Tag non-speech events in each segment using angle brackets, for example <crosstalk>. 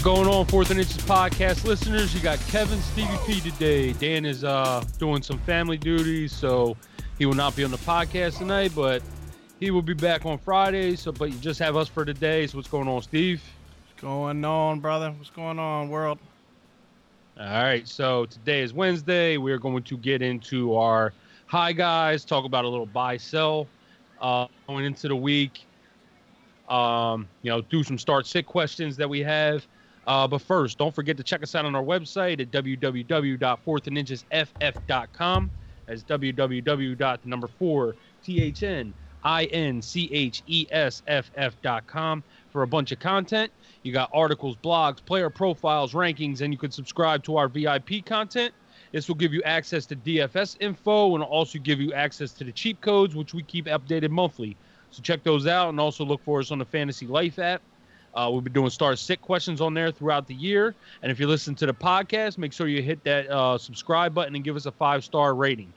What's going on, Fourth and Inches podcast listeners? You got Kevin Stevie P today. Dan is uh, doing some family duties, so he will not be on the podcast tonight, but he will be back on Friday. So, but you just have us for today. So, what's going on, Steve? What's going on, brother? What's going on, world? All right. So today is Wednesday. We're going to get into our hi guys, talk about a little buy sell uh, going into the week. Um, you know, do some start sit questions that we have. Uh, but first, don't forget to check us out on our website at www.fourthandinchesff.com. As www. number four t h n i n c h e s f f.com for a bunch of content. You got articles, blogs, player profiles, rankings, and you can subscribe to our VIP content. This will give you access to DFS info and also give you access to the cheat codes, which we keep updated monthly. So check those out and also look for us on the Fantasy Life app. Uh, we'll be doing star sit questions on there throughout the year. And if you listen to the podcast, make sure you hit that uh, subscribe button and give us a five star rating.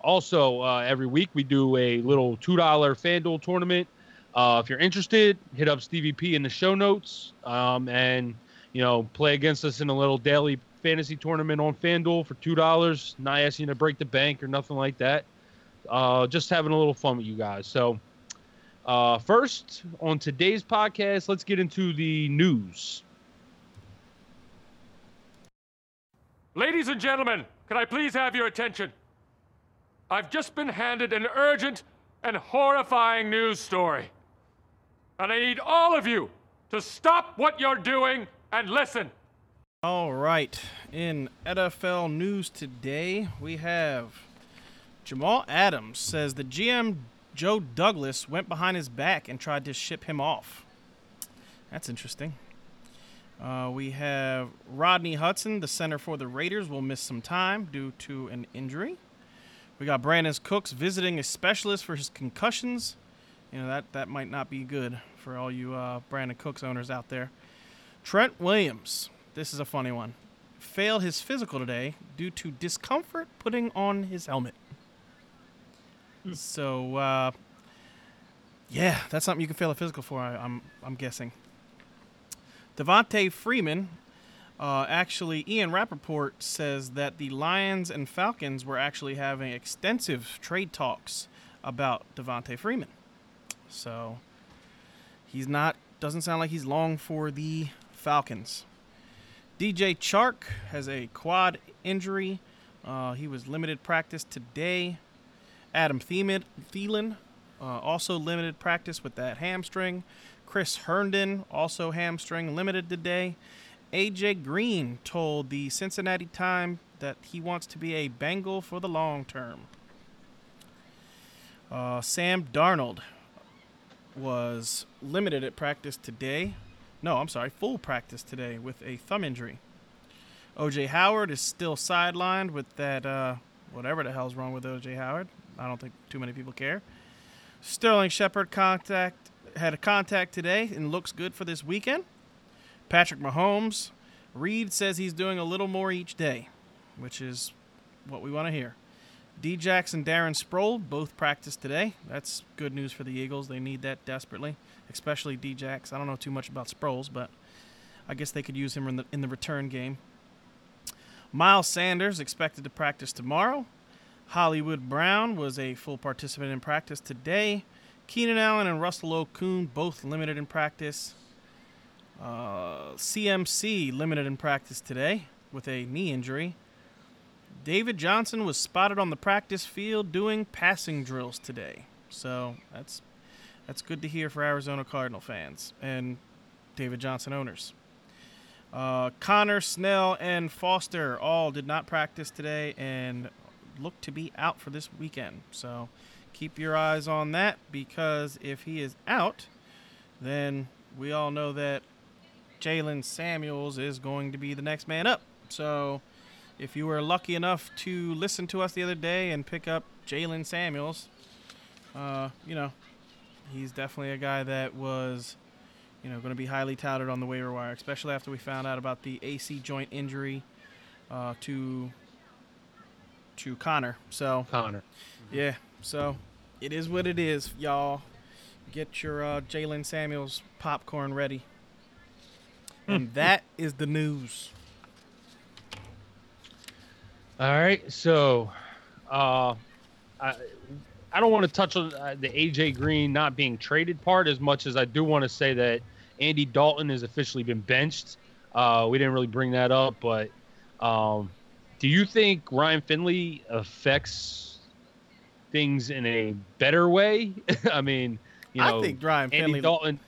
Also, uh, every week we do a little $2 FanDuel tournament. Uh, if you're interested, hit up Stevie P in the show notes um, and, you know, play against us in a little daily fantasy tournament on FanDuel for $2. Not asking you to break the bank or nothing like that. Uh, just having a little fun with you guys. So, uh, first, on today's podcast, let's get into the news. Ladies and gentlemen, can I please have your attention? I've just been handed an urgent and horrifying news story. And I need all of you to stop what you're doing and listen. All right. In NFL news today, we have Jamal Adams says the GM Joe Douglas went behind his back and tried to ship him off. That's interesting. Uh, we have Rodney Hudson, the center for the Raiders, will miss some time due to an injury. We got Brandin Cooks visiting a specialist for his concussions. You know that that might not be good for all you uh, Brandin Cooks owners out there. Trent Williams, this is a funny one, failed his physical today due to discomfort putting on his helmet. So, uh, yeah, that's something you can fail a physical for. I, I'm I'm guessing. Devonta Freeman, uh, actually, Ian Rapoport says that the Lions and Falcons were actually having extensive trade talks about Devonta Freeman. So he's not doesn't sound like he's long for the Falcons. DJ Chark has a quad injury. Uh, he was limited practice today. Adam Thielen, uh, also limited practice with that hamstring. Chris Herndon also hamstring limited today. AJ Green told the Cincinnati Time that he wants to be a Bengal for the long term. Uh, Sam Darnold was limited at practice today. No, I'm sorry, full practice today with a thumb injury. OJ Howard is still sidelined with that, uh, whatever the hell's wrong with OJ Howard. I don't think too many people care. Sterling Shepard contact had a contact today and looks good for this weekend. Patrick Mahomes, Reid says he's doing a little more each day, which is what we want to hear. Djax and Darren Sproles both practiced today. That's good news for the Eagles. They need that desperately, especially Djax. I don't know too much about Sproles, but I guess they could use him in the in the return game. Miles Sanders expected to practice tomorrow. Hollywood Brown was a full participant in practice today. Keenan Allen and Russell Okung both limited in practice. Uh, CMC limited in practice today with a knee injury. David Johnson was spotted on the practice field doing passing drills today. So that's that's good to hear for Arizona Cardinal fans and David Johnson owners. Uh, Conner, Snell, and Foster all did not practice today and look to be out for this weekend. So keep your eyes on that because if he is out, then we all know that Jaylen Samuels is going to be the next man up. So if you were lucky enough to listen to us the other day and pick up Jaylen Samuels, uh, you know, he's definitely a guy that was, you know, going to be highly touted on the waiver wire, especially after we found out about the AC joint injury uh, to to Conner. So Conner. yeah, so it is what it is, y'all. Get your uh, Jaylen Samuels popcorn ready. and that is the news. All right, so uh, I I don't want to touch on uh, the AJ Green not being traded part as much as I do want to say that Andy Dalton has officially been benched. Uh, we didn't really bring that up, but um, do you think Ryan Finley affects things in a better way? <laughs> I mean, you know, I think Ryan Andy Finley. Dalton.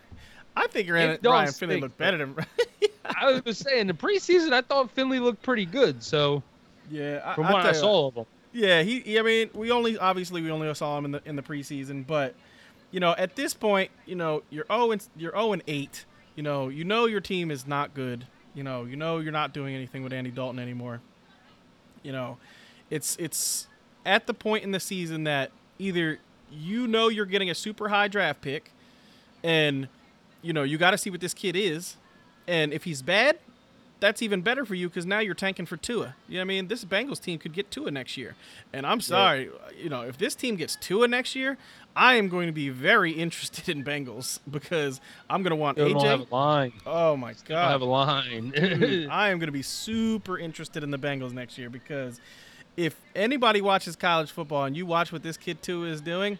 I think Ryan, Ryan Finley looked better than. <laughs> I was just saying the preseason, I thought Finley looked pretty good. So yeah, I, from I what I you saw of him, Yeah, he, he- I mean, we only obviously we only saw him in the in the preseason, but you know, at this point, you know, you're 0 and you're 0 and 8. You know, you know your team is not good. You know, you know you're not doing anything with Andy Dalton anymore. You know, it's it's at the point in the season that either you know you're getting a super high draft pick and you know, you got to see what this kid is. And if he's bad, that's even better for you because now you're tanking for Tua. You know what I mean? This Bengals team could get Tua next year. And I'm sorry, you know, if this team gets Tua next year, I am going to be very interested in Bengals because I'm going to want they don't have AJ. a line. Oh my god, don't have a line. Dude, <laughs> I am going to be super interested in the Bengals next year because if anybody watches college football and you watch what this kid Tua is doing,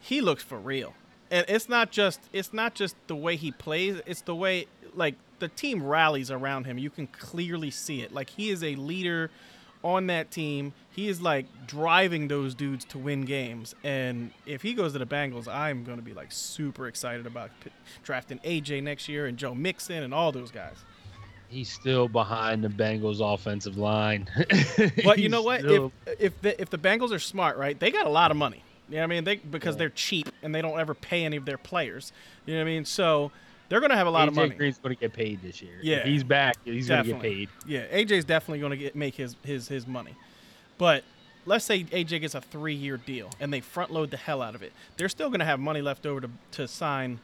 he looks for real. And it's not just it's not just the way he plays, it's the way like the team rallies around him. You can clearly see it. Like he is a leader on that team. He is like driving those dudes to win games. And if he goes to the Bengals, I'm going to be like super excited about p- drafting AJ next year and Joe Mixon and all those guys. He's still behind the Bengals offensive line. <laughs> But you know what? still- If if the if the Bengals are smart, right? They got a lot of money. You know what I mean? They because Yeah. they're cheap and they don't ever pay any of their players. You know what I mean? So they're gonna have a lot AJ of money. Green's going to get paid this year. Yeah. If he's back. He's going to get paid. Yeah, AJ's definitely gonna get make his his his money. But let's say AJ gets a three year deal and they front load the hell out of it. They're still gonna have money left over to to sign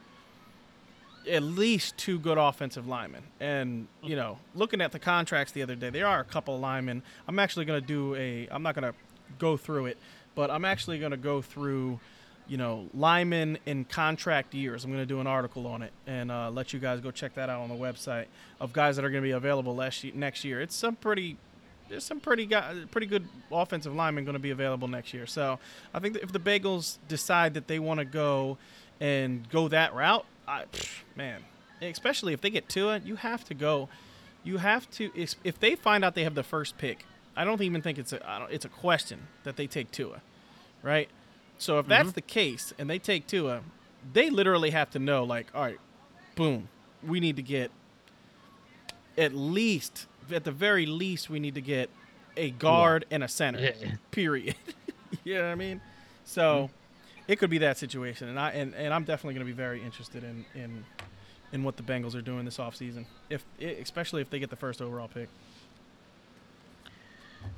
at least two good offensive linemen. And you know, looking at the contracts the other day, there are a couple of linemen. I'm actually gonna do a. I'm not gonna go through it, but I'm actually gonna go through. You know, linemen in contract years. I'm going to do an article on it and uh, let you guys go check that out on the website of guys that are going to be available last ye- next year. It's some pretty there's some pretty guy, pretty good offensive linemen going to be available next year. So I think if the Bagels decide that they want to go and go that route, I, man, especially if they get it, you have to go. You have to if if they find out they have the first pick. I don't even think it's a it's a question that they take Tua, right? So if that's mm-hmm. the case and they take Tua, they literally have to know like, all right, boom, we need to get at least at the very least we need to get a guard and a center. Yeah. Period. <laughs> you know what I mean? So mm-hmm. it could be that situation and I and, and I'm definitely going to be very interested in in in what the Bengals are doing this offseason. If especially if they get the first overall pick.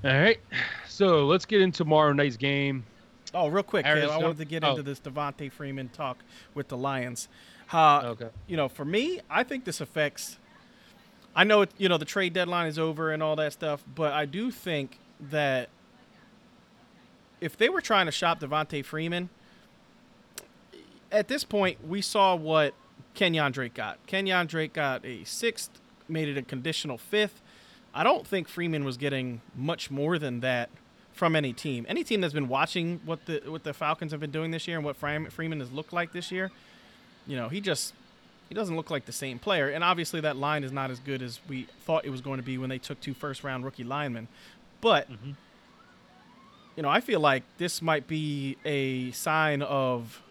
All right. So let's get into tomorrow night's game. Oh, real quick, Caleb, I wanted to get oh. into this Devonta Freeman talk with the Lions. Uh, Okay. you know, for me, I think this affects. I know it. You know, the trade deadline is over and all that stuff, but I do think that if they were trying to shop Devonta Freeman, at this point, we saw what Kenyan Drake got. Kenyan Drake got a sixth, made it a conditional fifth. I don't think Freeman was getting much more than that from any team. Any team that's been watching what the what the Falcons have been doing this year and what Freeman has looked like this year, you know, he just he doesn't look like the same player. And obviously that line is not as good as we thought it was going to be when they took two first round rookie linemen. But mm-hmm. you know, I feel like this might be a sign of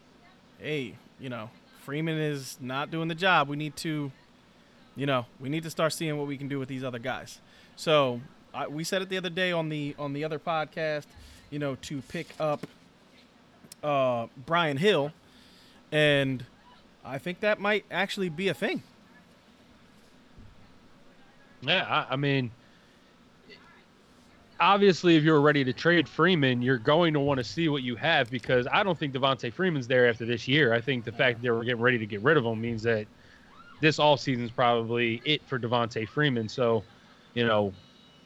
hey, you know, Freeman is not doing the job. We need to you know, we need to start seeing what we can do with these other guys. So I, we said it the other day on the on the other podcast, you know, to pick up uh, Brian Hill, and I think that might actually be a thing. Yeah, I, I mean, obviously, if you're ready to trade Freeman, you're going to want to see what you have because I don't think Devonta Freeman's there after this year. I think the fact that they were getting ready to get rid of him means that this offseason is probably it for Devonta Freeman. So, you know,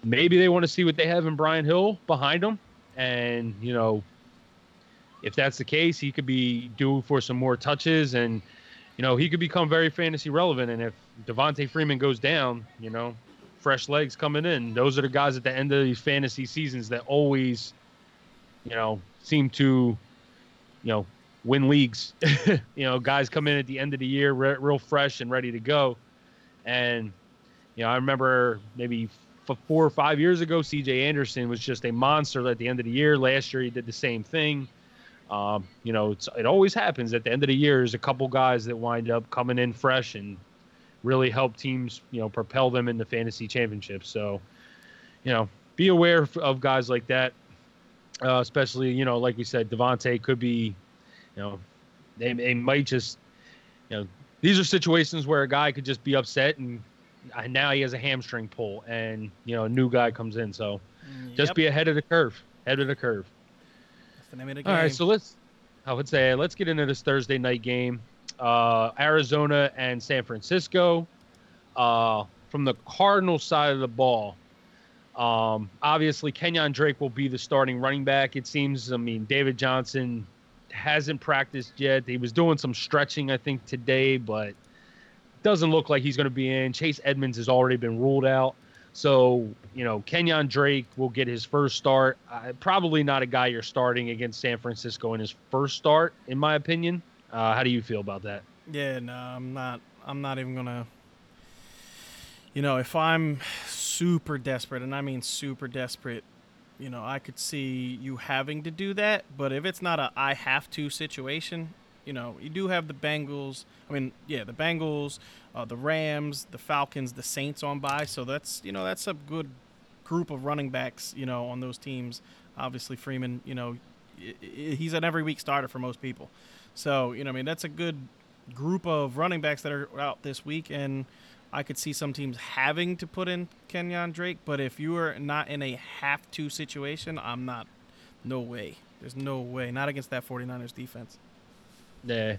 maybe they want to see what they have in Brian Hill behind him. And, you know, if that's the case, he could be due for some more touches and you know, he could become very fantasy relevant. And if Devonta Freeman goes down, you know, fresh legs coming in. Those are the guys at the end of these fantasy seasons that always, you know, seem to, you know, win leagues. <laughs> you know, guys come in at the end of the year re- real fresh and ready to go. And, you know, I remember maybe four or five years ago, CJ Anderson was just a monster at the end of the year. Last year, he did the same thing. Um, you know, it always happens at the end of the year. There's a couple guys that wind up coming in fresh and really help teams, you know, propel them into fantasy championships. So, you know, be aware of guys like that, uh, especially, you know, like we said, Devonta could be, you know, they, they might just, you know, these are situations where a guy could just be upset and now he has a hamstring pull and, you know, a new guy comes in. So mm, just be ahead of the curve, Ahead of the curve. The name of the game. All right, so let's. I would say let's get into this Thursday night game. Uh, Arizona and San Francisco. Uh, from the Cardinal side of the ball, um, obviously Kenyan Drake will be the starting running back. It seems. I mean, David Johnson hasn't practiced yet. He was doing some stretching, I think, today, but doesn't look like he's going to be in. Chase Edmonds has already been ruled out. So, you know, Kenyan Drake will get his first start. Uh, probably not a guy you're starting against San Francisco in his first start, in my opinion. Uh, how do you feel about that? Yeah, no, I'm not. I'm not even gonna. You know, if I'm super desperate, and I mean super desperate, you know, I could see you having to do that. But if it's not a I have to situation, you know, you do have the Bengals. I mean, yeah, the Bengals, uh, the Rams, the Falcons, the Saints on by. So that's you know that's a good group of running backs. You know, on those teams. Obviously, Freeman. You know, he's an every week starter for most people. So you know, I mean, that's a good group of running backs that are out this week, and I could see some teams having to put in Kenyan Drake. But if you are not in a have to situation, I'm not. No way. There's no way. Not against that 49ers defense. Yeah.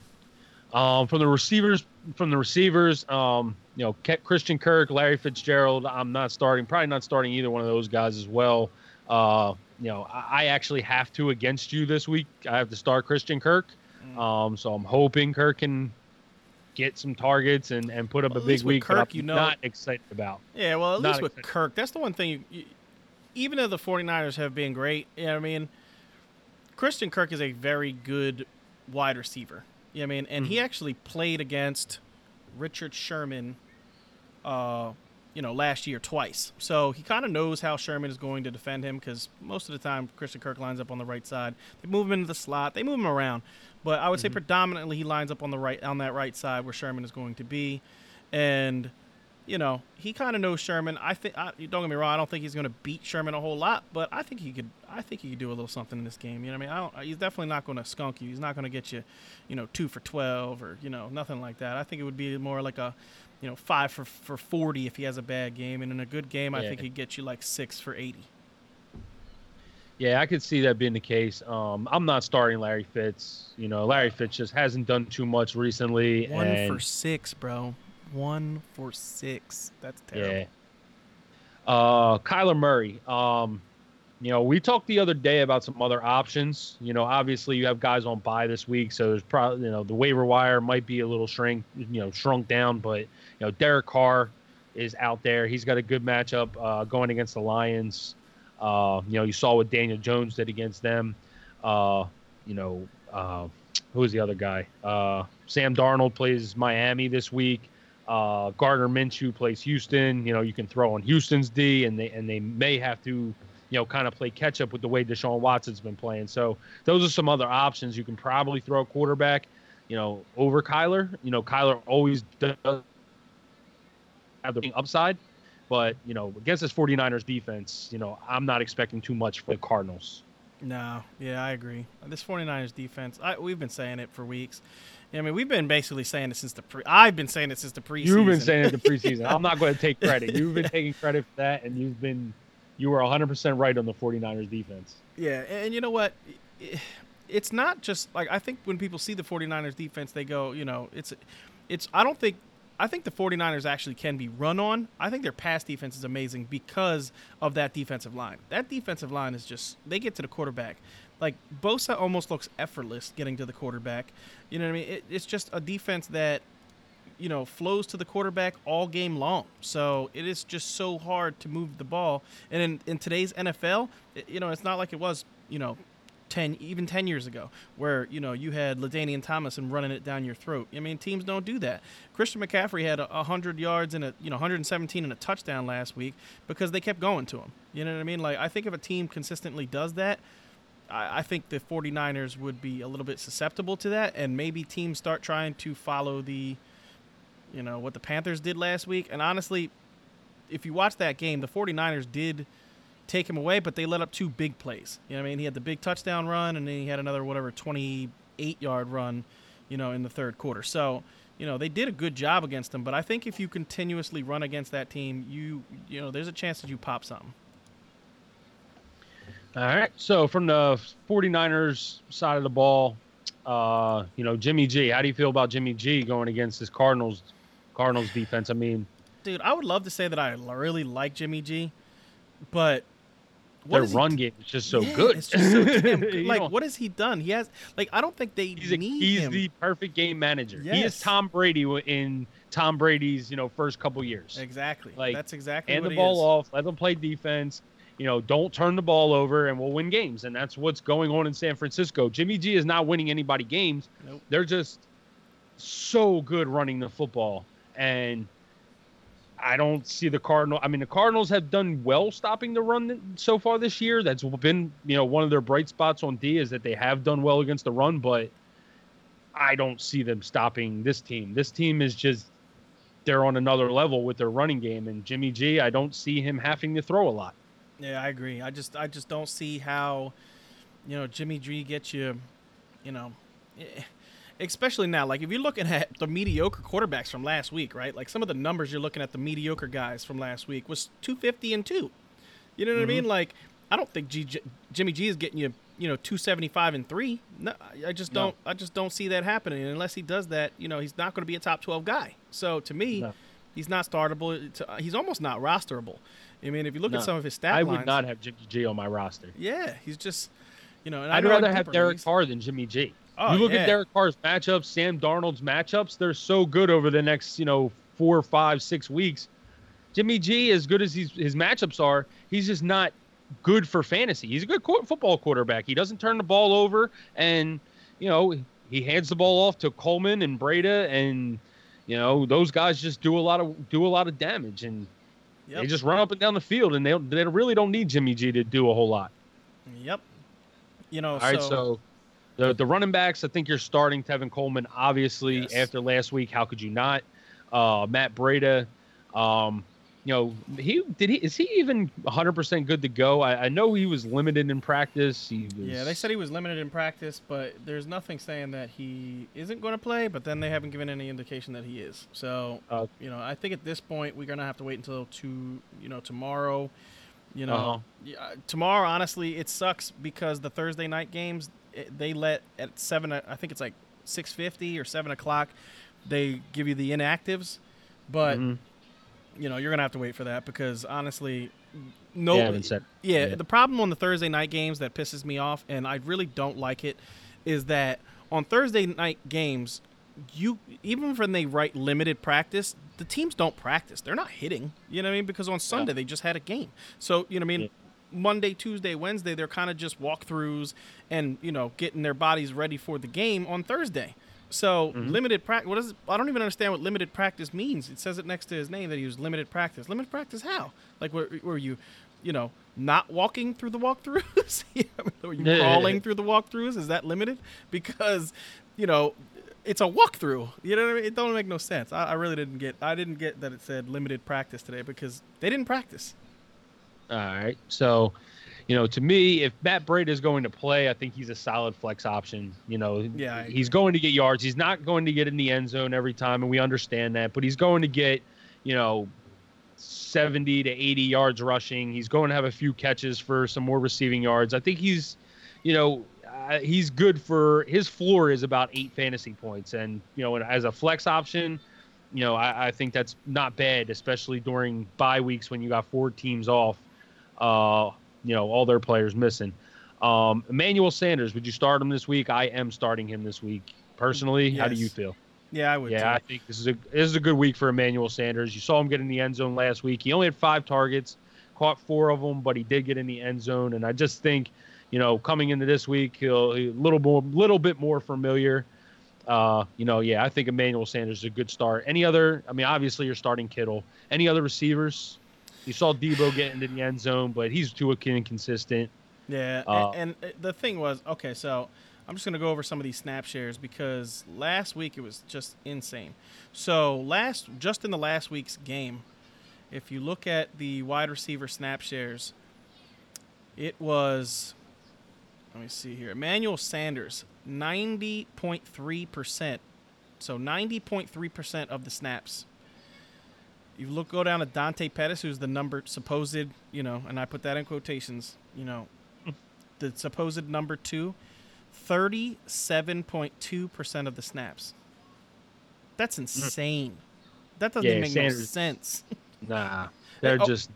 Um, from the receivers, from the receivers, um, you know, Christian Kirk, Larry Fitzgerald. I'm not starting. Probably not starting either one of those guys as well. Uh, you know, I, I actually have to against you this week. I have to start Christian Kirk. Mm. Um, so I'm hoping Kirk can get some targets and, and put up well, a big week. Kirk, you know, not excited about. Yeah, well, at not least with excited. Kirk, that's the one thing. You, you, even though the 49ers have been great, you know, I mean, Christian Kirk is a very good wide receiver. Yeah, I mean, and mm-hmm. he actually played against Richard Sherman, uh, you know, last year twice. So he kind of knows how Sherman is going to defend him because most of the time Christian Kirk lines up on the right side. They move him into the slot. They move him around, but I would mm-hmm. say predominantly he lines up on the right on that right side where Sherman is going to be, and you know, he kind of knows Sherman. I think. don't get me wrong. I don't think he's going to beat Sherman a whole lot, but I think he could. I think he could do a little something in this game. You know, what I mean, I don't. He's definitely not going to skunk you. He's not going to get you, you know, two for twelve or you know nothing like that. I think it would be more like a, you know, five for for forty if he has a bad game, and in a good game, yeah. I think he'd get you like six for eighty. Yeah, I could see that being the case. Um, I'm not starting Larry Fitz. You know, Larry Fitz just hasn't done too much recently. One for six, bro one for six. That's terrible. Yeah. Uh, Kyler Murray. Um, you know, we talked the other day about some other options. You know, obviously you have guys on buy this week, so there's probably you know the waiver wire might be a little shrink, you know, shrunk down. But you know, Derek Carr is out there. He's got a good matchup uh, going against the Lions. Uh, you know, you saw what Daniel Jones did against them. Uh, you know, uh, who was the other guy? Uh, Sam Darnold plays Miami this week. Uh, Gardner Minshew plays Houston. You know, you can throw on Houston's D, and they and they may have to, you know, kind of play catch up with the way Deshaun Watson's been playing. So those are some other options. You can probably throw a quarterback, you know, over Kyler. You know, Kyler always does have the upside, but you know, against this 49ers defense, you know, I'm not expecting too much for the Cardinals. No, yeah, I agree. This 49ers defense, I, we've been saying it for weeks. I mean, we've been basically saying it since the pre. I've been saying it since the preseason. You've been saying it the preseason. I'm not going to take credit. <laughs> You've been taking credit for that, and you've been you were 100 percent right on the 49ers defense. Yeah, and you know what? It's not just like I think when people see the 49ers defense, they go, you know, it's it's. I don't think I think the 49ers actually can be run on. I think their pass defense is amazing because of that defensive line. That defensive line is just they get to the quarterback. Like Bosa almost looks effortless getting to the quarterback. You know what I mean? It, it's just a defense that you know flows to the quarterback all game long. So it is just so hard to move the ball. And in, in today's NFL, it, you know, it's not like it was you know 10 even 10 years ago where you know you had LaDainian Thomas and running it down your throat. I mean teams don't do that. Christian McCaffrey had a 100 yards and a you know 117 and a touchdown last week because they kept going to him. You know what I mean? Like I think if a team consistently does that, I, I think the 49ers would be a little bit susceptible to that and maybe teams start trying to follow the you know what the Panthers did last week and honestly if you watch that game, the 49ers did take him away, but they let up two big plays. You know what I mean? He had the big touchdown run, and then he had another whatever 28 yard run, you know, in the third quarter. So, you know, they did a good job against them. But I think if you continuously run against that team, you you know, there's a chance that you pop something. All right. So from the 49ers side of the ball, uh, you know, Jimmy G. How do you feel about Jimmy G going against this Cardinals Cardinals defense? I mean, dude, I would love to say that I really like Jimmy G, but their run he, game is just so yeah, good. It's just so <laughs> damn good. like, what has he done? He has like I don't think they he's a, need he's him. the perfect game manager. Yes. He is Tom Brady in Tom Brady's you know first couple years. Exactly. Like that's exactly. Hand the ball is. off. Let them play defense. You know, don't turn the ball over, and we'll win games. And that's what's going on in San Francisco. Jimmy G is not winning anybody games. Nope. They're just so good running the football, and I don't see the Cardinal. I mean, the Cardinals have done well stopping the run so far this year. That's been, you know, one of their bright spots on D is that they have done well against the run, but I don't see them stopping this team. This team is just they're on another level with their running game and Jimmy G, I don't see him having to throw a lot. Yeah, I agree. I just I just don't see how you know Jimmy G gets you, you know, eh, especially now. Like if you're looking at the mediocre quarterbacks from last week, right? Like some of the numbers you're looking at the mediocre guys from last week was 250 and two. You know what mm-hmm. I mean? Like I don't think G- Jimmy G is getting you, you know, 275 and three. No, I just don't. No. I just don't see that happening. And unless he does that, you know, he's not going to be a top 12 guy. So to me, no. he's not startable. He's almost not rosterable. I mean, if you look no. at some of his stats, I lines, would not have Jimmy G on my roster. Yeah, he's just, you know, I'd rather have Derek Carr than Jimmy G. Oh, you look yeah. at Derek Carr's matchups, Sam Darnold's matchups, they're so good over the next, you know, four, five, six weeks. Jimmy G, as good as he's, his matchups are, he's just not good for fantasy. He's a good football quarterback. He doesn't turn the ball over, and you know he hands the ball off to Coleman and Breida, and you know those guys just do a lot of do a lot of damage, and yep. they just run up and down the field, and they they really don't need Jimmy G to do a whole lot. Yep. You know. All so, right, so the the running backs, I think you're starting Tevin Coleman. Obviously, yes. after last week, how could you not? Uh, Matt Breida, um, you know, he did he is he even 100 percent good to go? I, I, know he was limited in practice. He was, yeah, they said he was limited in practice, but there's nothing saying that he isn't going to play. But then they haven't given any indication that he is. So uh, you know, I think at this point we're gonna have to wait until to you know tomorrow. You know, uh-huh. tomorrow honestly it sucks because the Thursday night games they let at seven. I think it's like six fifty or seven o'clock. They give you the inactives, but mm-hmm. you know you're gonna have to wait for that because honestly, no. Yeah, yeah, yeah, the problem on the Thursday night games that pisses me off, and I really don't like it, is that on Thursday night games, you even when they write limited practice, the teams don't practice. They're not hitting. You know what I mean? Because on Sunday yeah. they just had a game. So you know what I mean. Yeah. Monday, Tuesday, Wednesday, they're kind of just walkthroughs and you know getting their bodies ready for the game on Thursday. So mm-hmm. limited practice. What is? I don't even understand what limited practice means. It says it next to his name that he was limited practice. Limited practice how? Like were, were you, you know, not walking through the walkthroughs? <laughs> were you crawling through the walkthroughs? Is that limited? Because, you know, it's a walkthrough. You know what I mean? It don't make no sense. I, I really didn't get. I didn't get that it said limited practice today because they didn't practice. All right. So, you know, to me, if Matt Breida is going to play, I think he's a solid flex option. You know, yeah, he's going to get yards. He's not going to get in the end zone every time, and we understand that. But he's going to get, you know, 70 to 80 yards rushing. He's going to have a few catches for some more receiving yards. I think he's, you know, uh, he's good for his floor is about eight fantasy points, and you know, as a flex option you know, I, I think that's not bad, especially during bye weeks when you got four teams off. Uh, you know, all their players missing. Um, Emmanuel Sanders, would you start him this week? I am starting him this week personally. How do you feel? Yeah, I would. Yeah, I think this is a this is a good week for Emmanuel Sanders. You saw him get in the end zone last week. He only had five targets, caught four of them, but he did get in the end zone. And I just think, you know, coming into this week, he'll a little more, little bit more familiar. Uh, you know, yeah, I think Emmanuel Sanders is a good start. Any other? I mean, obviously you're starting Kittle. Any other receivers? You saw Deebo get into the end zone, but he's too inconsistent. Yeah, Uh, and, uh, the thing was, okay, so I'm just gonna go over some of these snap shares because last week it was just insane. So last, just in the last week's game, if you look at the wide receiver snap shares, it was, let me see here, Emmanuel Sanders, 90.3 percent. So 90.3 percent of the snaps. You look, go down to Dante Pettis, who's the number supposed, you know, and I put that in quotations, you know, the supposed number two, 37.2% of the snaps. That's insane. That doesn't Yeah, make no sense. <laughs> Nah, they're oh. just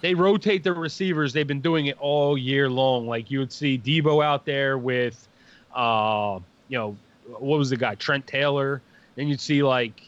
they rotate the receivers. They've been doing it all year long. Like you would see Deebo out there with, uh, you know, what was the guy Trent Taylor. Then you'd see like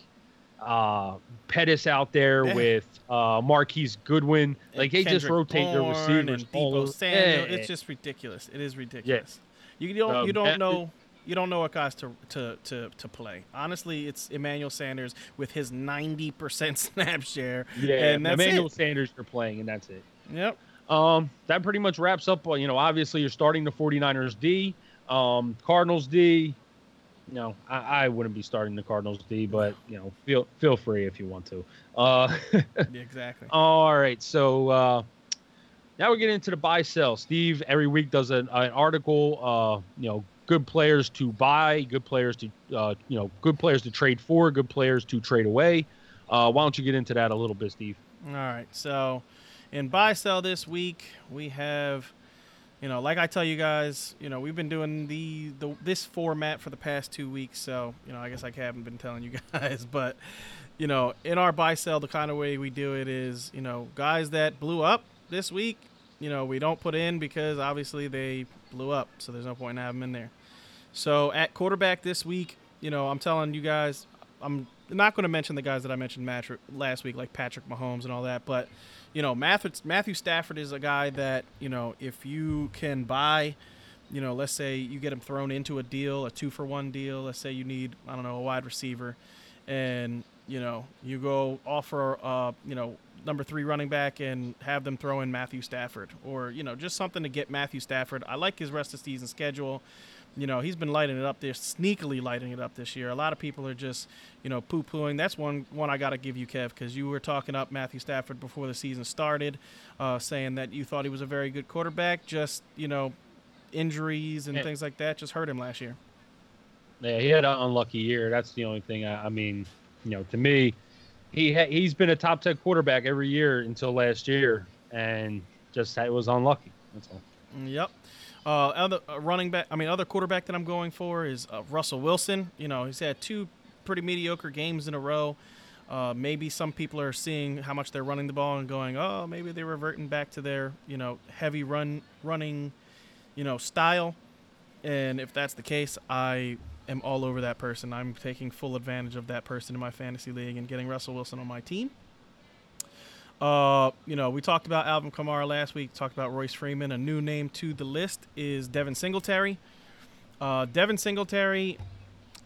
uh, Pettis out there Yeah. with uh, Marquise Goodwin. Like they just Kendrick rotate their Bourne receivers and Deebo. Samuel. Yeah. It's just ridiculous. It is ridiculous. You don't Um, you don't know you don't know what guys to to to, to play. Honestly, it's Emmanuel Sanders with his 90% <laughs> snap share. yeah. and that's Emmanuel it. Sanders you're playing, and that's it. Yep. Um, that pretty much wraps up. You know, obviously you're starting the 49ers D, um, Cardinals D. You know, I, I wouldn't be starting the Cardinals D, but you know, feel feel free if you want to. Uh, <laughs> exactly. all right, so uh, now we're getting into the buy sell. Steve every week does an, an article. Uh, you know, good players to buy, good players to uh, you know, good players to trade for, good players to trade away. Uh, why don't you get into that a little bit, Steve? All right. So, in buy sell this week, we have, you know, like I tell you guys, you know, we've been doing the, the this format for the past two weeks. So, you know, I guess I haven't been telling you <laughs> guys, but, you know, in our buy sell, the kind of way we do it is, you know, guys that blew up this week, you know, we don't put in because obviously they blew up, so there's no point in having them in there. So at quarterback this week, you know, I'm telling you guys, I'm not going to mention the guys that I mentioned last week, like Patrick Mahomes and all that, but you know, Matthew, Matthew Stafford is a guy that you know, if you can buy, you know, let's say you get him thrown into a deal, a two for one deal. Let's say you need, I don't know, a wide receiver, and you know, you go offer, uh, you know, number three running back and have them throw in Matthew Stafford, or you know, just something to get Matthew Stafford. I like his rest of season schedule you know, he's been lighting it up there, sneakily lighting it up this year. A lot of people are just, you know, poo pooing. That's one one I got to give you, Kev, because you were talking up Matthew Stafford before the season started, uh, saying that you thought he was a very good quarterback. Just, you know, injuries and Yeah. things like that just hurt him last year. Yeah, he had an unlucky year. That's the only thing. I, I mean, you know, to me, he ha- he's been a top ten quarterback every year until last year, and just it was unlucky. That's all. Yep. Uh, other uh, running back, I mean, other quarterback that I'm going for is uh, Russell Wilson. You know, he's had two pretty mediocre games in a row. Uh, maybe some people are seeing how much they're running the ball and going, oh, maybe they're reverting back to their, you know, heavy run running, you know, style. And if that's the case, I am all over that person. I'm taking full advantage of that person in my fantasy league and getting Russell Wilson on my team. Uh, you know, we talked about Alvin Kamara last week. Talked about Royce Freeman. A new name to the list is Devin Singletary. Uh, Devin Singletary.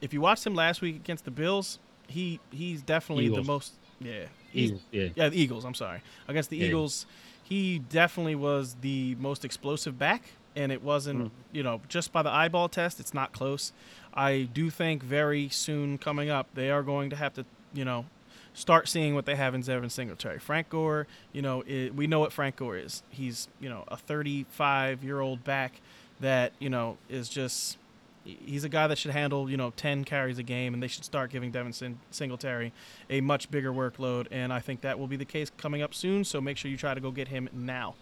If you watched him last week against the Bills, he he's definitely Eagles. the most. Yeah, Eagles, yeah. yeah, the Eagles. I'm sorry. Against the Yeah. Eagles, he definitely was the most explosive back, and it wasn't, Mhm. you know, just by the eyeball test, it's not close. I do think very soon coming up, they are going to have to, you know, start seeing what they have in Devin Singletary. Frank Gore, you know, i we know what Frank Gore is. He's, you know, a 35 year old back that, you know, is just he's a guy that should handle you know 10 carries a game and they should start giving devin Sin- singletary a much bigger workload and i think that will be the case coming up soon so make sure you try to go get him now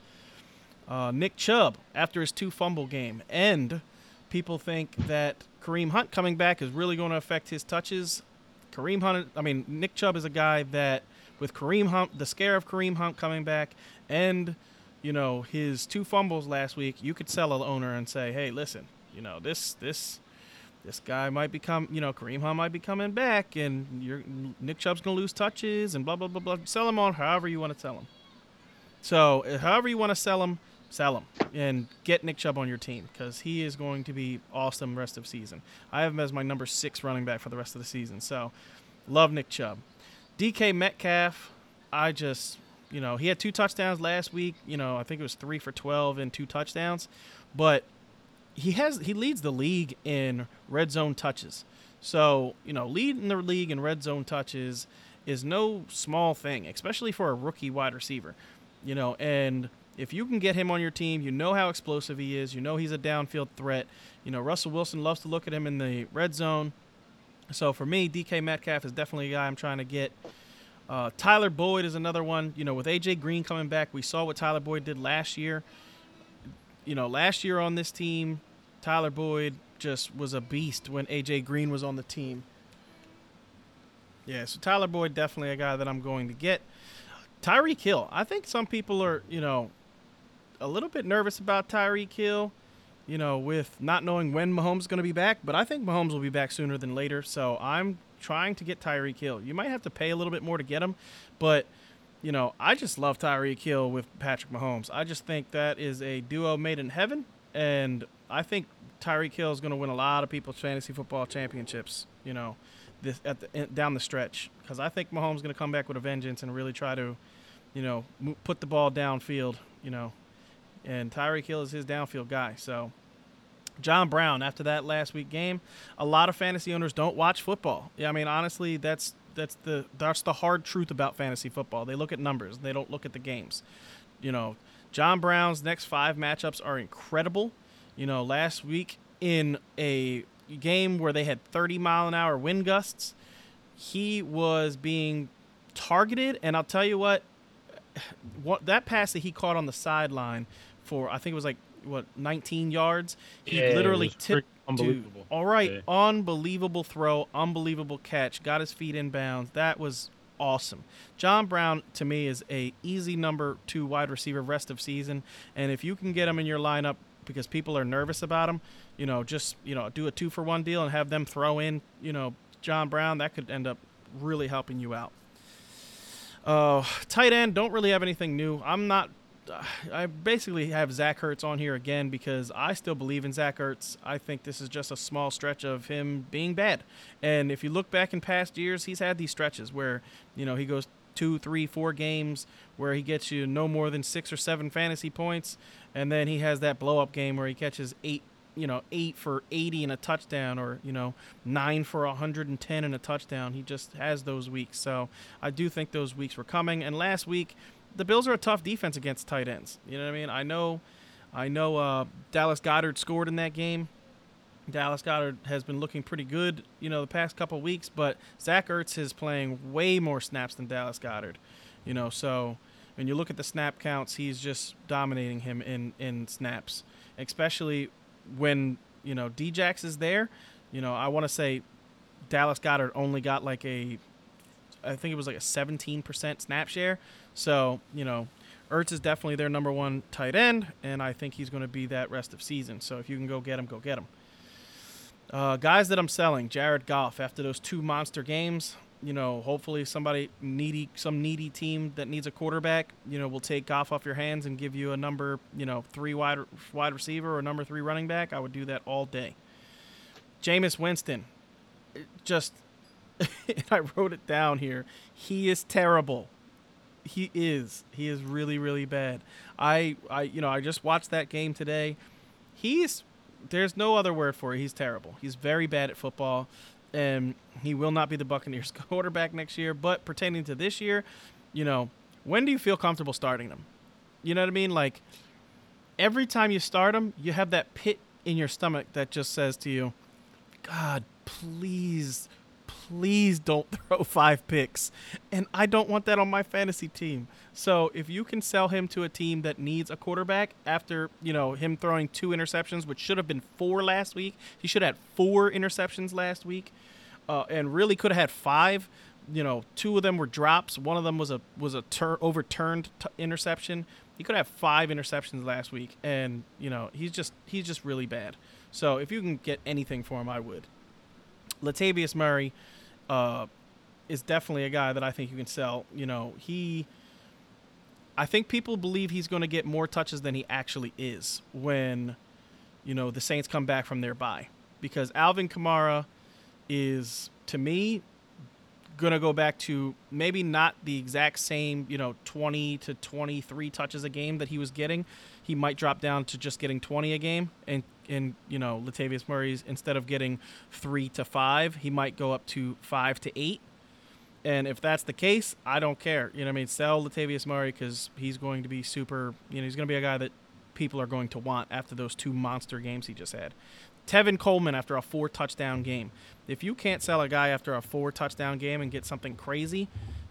uh, nick chubb after his two fumble game and people think that kareem hunt coming back is really going to affect his touches Kareem Hunt. I mean, Nick Chubb is a guy that with Kareem Hunt, the scare of Kareem Hunt coming back, and you know his two fumbles last week, you could sell an owner and say, hey, listen, you know this this this guy might become, you know, Kareem Hunt might be coming back, and you're, Nick Chubb's gonna lose touches, and blah blah blah blah. Sell him on however you want to sell him. So, however you want to sell him, sell him and get Nick Chubb on your team because he is going to be awesome rest of season. I have him as my number six running back for the rest of the season. So, love Nick Chubb. DK Metcalf, I just, you know, he had two touchdowns last week. You know, I think it was three for 12 and two touchdowns, but he has he leads the league in red zone touches. So, you know, leading the league in red zone touches is no small thing, especially for a rookie wide receiver. You know, and if you can get him on your team, you know how explosive he is. You know he's a downfield threat. You know, Russell Wilson loves to look at him in the red zone. So for me, DK Metcalf is definitely a guy I'm trying to get. Uh, Tyler Boyd is another one. You know, with AJ Green coming back, we saw what Tyler Boyd did last year. You know, last year on this team, Tyler Boyd just was a beast when AJ Green was on the team. Yeah, so Tyler Boyd definitely a guy that I'm going to get. Tyreek Hill. I think some people are, you know, a little bit nervous about Tyreek Hill, you know, with not knowing when Mahomes is going to be back, but I think Mahomes will be back sooner than later. So I'm trying to get Tyreek Hill. You might have to pay a little bit more to get him, but you know, I just love Tyreek Hill with Patrick Mahomes. I just think that is a duo made in heaven, and I think Tyreek Hill is going to win a lot of people's fantasy football championships. You know, this at the, down the stretch because I think Mahomes is going to come back with a vengeance and really try to, you know, put the ball downfield. You know, and Tyreek Hill is his downfield guy. So, John Brown, after that last week game, a lot of fantasy owners don't watch football. Yeah, I mean, honestly, that's that's the that's the hard truth about fantasy football. They look at numbers, they don't look at the games. You know, John Brown's next five matchups are incredible. You know, last week in a game where they had 30 mile an hour wind gusts, he was being targeted, and I'll tell you what, <sighs> what that pass that he caught on the sideline for I think it was like what 19 yards. He Yeah, literally tipped. Dude, all right, Yeah. unbelievable throw, unbelievable catch. Got his feet in bounds. That was awesome. John Brown to me is a easy number two wide receiver rest of season, and if you can get him in your lineup because people are nervous about him, you know, just you know do a two for one deal and have them throw in, you know, John Brown. That could end up really helping you out. Uh, tight end don't really have anything new. I'm not. I basically have Zach Ertz on here again because I still believe in Zach Ertz. I think this is just a small stretch of him being bad. And if you look back in past years, he's had these stretches where you know he goes two, three, four games where he gets you no more than six or seven fantasy points, and then he has that blow up game where he catches eight you know, eight for 80 and a touchdown or, you know, nine for 110 and a touchdown. He just has those weeks. So I do think those weeks were coming. And last week, the Bills are a tough defense against tight ends. You know what I mean? I know, I know uh, Dallas Goedert scored in that game. Dallas Goedert has been looking pretty good, you know, the past couple weeks, but Zach Ertz is playing way more snaps than Dallas Goedert. You know, so when you look at the snap counts, he's just dominating him in, in snaps, especially when you know Djax is there, you know I want to say Dallas Goedert only got like a, I think it was like a 17% snap share. So you know, Ertz is definitely their number one tight end, and I think he's going to be that rest of season. So if you can go get him, go get him. Uh, guys that I'm selling, Jared Goff. After those two monster games, you know, hopefully somebody needy, some needy team that needs a quarterback, you know, will take Goff off your hands and give you a number, you know, three wide wide receiver or number three running back. I would do that all day. Jameis Winston, just, <laughs> I wrote it down here. He is terrible. He is. He is really, really bad. I, I, you know, I just watched that game today. He's, there's no other word for it. He's terrible. He's very bad at football and he will not be the Buccaneers <laughs> quarterback next year. But pertaining to this year, you know, when do you feel comfortable starting them? You know what I mean? Like every time you start them, you have that pit in your stomach that just says to you, God, please, please don't <laughs> throw five picks. And I don't want that on my fantasy team. So if you can sell him to a team that needs a quarterback after, you know, him throwing two interceptions, which should have been four last week, he should have had four interceptions last week. uh, and really could have had five. You know, two of them were drops. One of them was a was a tur- overturned t- interception. He could have five interceptions last week, and you know he's just he's just really bad. So if you can get anything for him, I would. Latavius Murray uh, is definitely a guy that I think you can sell. You know, he. I think people believe he's going to get more touches than he actually is when, you know, the Saints come back from their bye, because Alvin Kamara is to me going to go back to maybe not the exact same, you know, 20 to 23 touches a game that he was getting. He might drop down to just getting 20 a game and and you know, Latavius Murray's instead of getting 3 to 5, he might go up to 5 to 8. And if that's the case, I don't care. You know what I mean? Sell Latavius Murray cuz he's going to be super, you know, he's going to be a guy that people are going to want after those two monster games he just had. Tevin Coleman after a four touchdown game. If you can't sell a guy after a four touchdown game and get something crazy,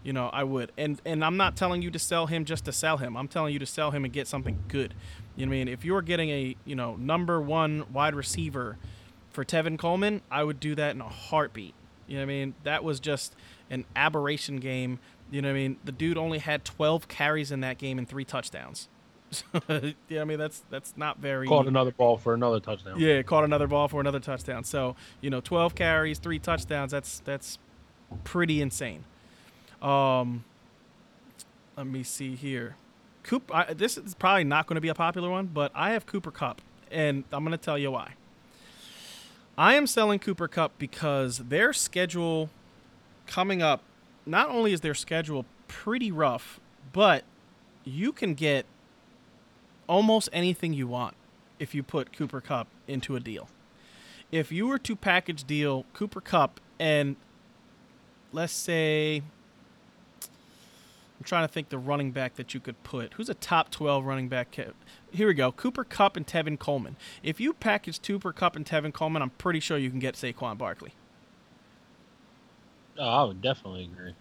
you know, I would. And and I'm not telling you to sell him just to sell him. I'm telling you to sell him and get something good. You know what I mean? If you're getting a, you know, number 1 wide receiver for Tevin Coleman, I would do that in a heartbeat. You know what I mean? That was just an aberration game. You know what I mean? The dude only had 12 carries in that game and 3 touchdowns. <laughs> yeah, I mean that's that's not very. Caught another ball for another touchdown. Yeah, caught another ball for another touchdown. So you know, 12 carries, three touchdowns. That's that's pretty insane. Um, let me see here. Coop, I, this is probably not going to be a popular one, but I have Cooper Kupp, and I'm going to tell you why. I am selling Cooper Kupp because their schedule coming up. Not only is their schedule pretty rough, but you can get almost anything you want if you put Cooper Kupp into a deal. If you were to package deal Cooper Kupp and let's say I'm trying to think the running back that you could put. Who's a top 12 running back? Here we go. Cooper Kupp and Tevin Coleman. If you package Cooper Kupp and Tevin Coleman, I'm pretty sure you can get Saquon Barkley. Oh, I would definitely agree.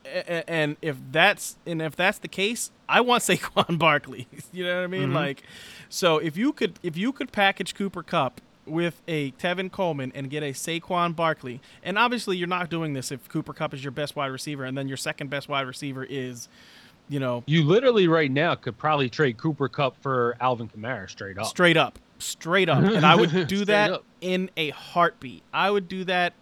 And if that's and if that's the case, I want <laughs> Saquon Barkley. <laughs> you know what I mean? Mm-hmm. Like, so if you could if you could package Cooper Kupp with a Tevin Coleman and get a Saquon Barkley, and obviously you're not doing this if Cooper Kupp is your best wide receiver, and then your second best wide receiver is, you know, you literally right now could probably trade Cooper Kupp for Alvin Kamara straight up, straight up, straight up, and I would <laughs> do that up. in a heartbeat. I would do that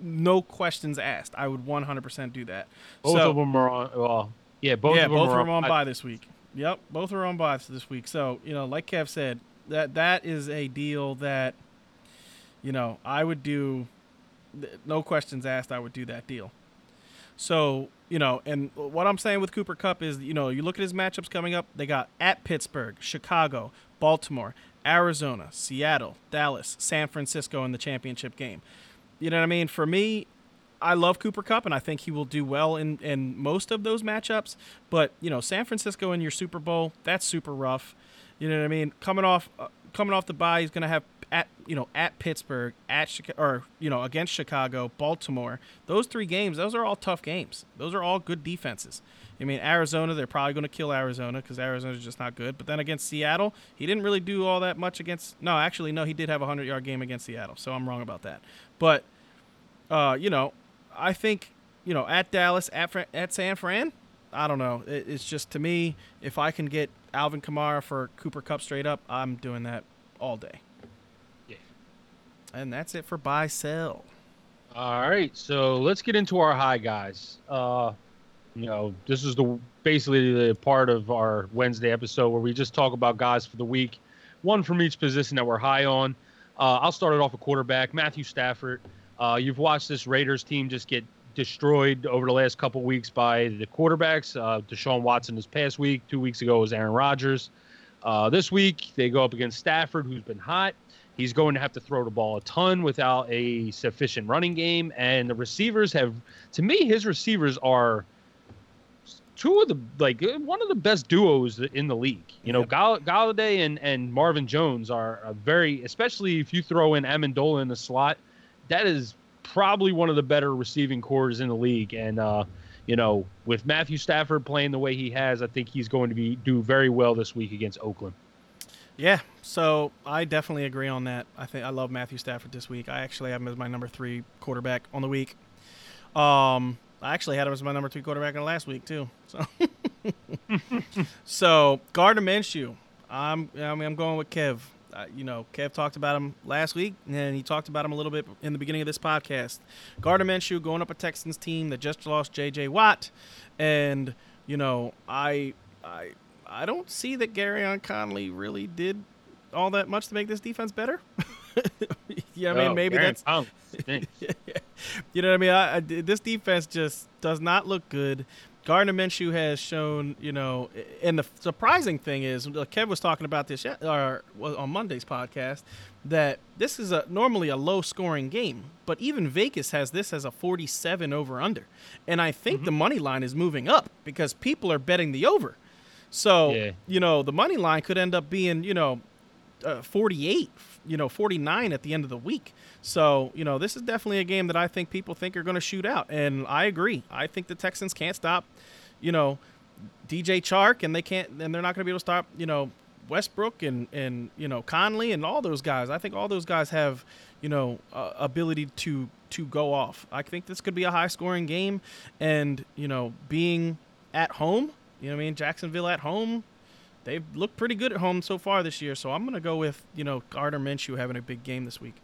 no questions asked. I would 100% do that. Both so, of them are on. Well, yeah, both yeah, of them both are on, on bye this week. Yep, both are on bye this week. So you know, like Kev said, that that is a deal that you know I would do. No questions asked. I would do that deal. So you know, and what I'm saying with Cooper Kupp is, you know, you look at his matchups coming up. They got at Pittsburgh, Chicago, Baltimore, Arizona, Seattle, Dallas, San Francisco in the championship game. You know what I mean? For me, I love Cooper Kupp, and I think he will do well in, in most of those matchups. But you know, San Francisco in your Super Bowl, that's super rough. You know what I mean? Coming off uh, coming off the bye, he's going to have at you know at Pittsburgh, at or you know against Chicago, Baltimore. Those three games, those are all tough games. Those are all good defenses. I mean, Arizona, they're probably going to kill Arizona because Arizona's just not good. But then against Seattle, he didn't really do all that much against. No, actually, no, he did have a hundred yard game against Seattle, so I'm wrong about that. But uh, you know, I think you know at Dallas at at San Fran. I don't know. It, it's just to me, if I can get Alvin Kamara for Cooper Kupp straight up, I'm doing that all day. And that's it for buy sell. All right, so let's get into our high guys. Uh, you know, this is the basically the part of our Wednesday episode where we just talk about guys for the week, one from each position that we're high on. Uh, I'll start it off a quarterback, Matthew Stafford. Uh, you've watched this Raiders team just get destroyed over the last couple weeks by the quarterbacks. Uh, Deshaun Watson this past week. Two weeks ago was Aaron Rodgers. Uh, this week they go up against Stafford, who's been hot. He's going to have to throw the ball a ton without a sufficient running game, and the receivers have, to me, his receivers are two of the like one of the best duos in the league. You know. Gall- Golladay and and Marvin Jones are very, especially if you throw in Amendola in the slot that is probably one of the better receiving cores in the league. And uh, you know, with Matthew Stafford playing the way he has, I think he's going to be do very well this week against Oakland. Yeah, so I definitely agree on that. I think I love Matthew Stafford this week. I actually have him as my number three quarterback on the week. Um, I actually had him as my number two quarterback in last week too. So, <laughs> so Gardner Minshew. I'm I mean I'm going with Kev. Uh, you know, Kev talked about him last week, and he talked about him a little bit in the beginning of this podcast. Gardner Minshew going up a Texans team that just lost J.J. Watt, and you know, I I I don't see that Gareon Conley really did all that much to make this defense better. <laughs> yeah, I mean, Oh, maybe Aaron that's <laughs> you know what I mean? I, I- this defense just does not look good. Gardner Minshew has shown, you know, and the surprising thing is, uh, Kev was talking about this or on Monday's podcast that this is a normally a low scoring game, but even Vegas has this as a 47 over under, and I think the money line is moving up because people are betting the over. So Yeah. you know the money line could end up being, you know, uh, 48, you know, 49 at the end of the week. So, you know, this is definitely a game that I think people think are going to shoot out. And I agree. I think the Texans can't stop, you know, DJ Chark and they can't, and they're not going to be able to stop, you know, Westbrook and, and, you know, Conley and all those guys. I think all those guys have, you know, uh, ability to, to go off. I think this could be a high scoring game and, you know, being at home, you know what I mean? Jacksonville at home, they've looked pretty good at home so far this year. So I'm going to go with, you know, Gardner Minshew having a big game this week.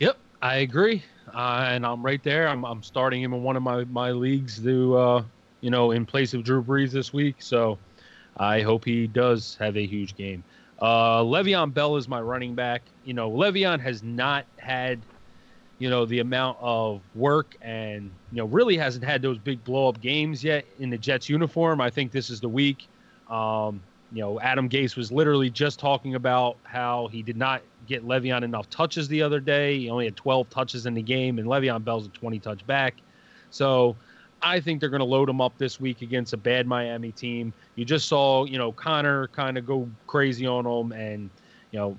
Yep, I agree, uh, and I'm right there. I'm, I'm starting him in one of my my leagues to uh, you know in place of Drew Brees this week. So I hope he does have a huge game. Uh, Le'Veon Bell is my running back. You know, Le'Veon has not had you know the amount of work and you know really hasn't had those big blow up games yet in the Jets uniform. I think this is the week. Um, you know, Adam Gase was literally just talking about how he did not get Le'Veon enough touches the other day. He only had 12 touches in the game, and Le'Veon Bell's a 20 touch back. So I think they're going to load him up this week against a bad Miami team. You just saw, you know, Conner kind of go crazy on him, and you know,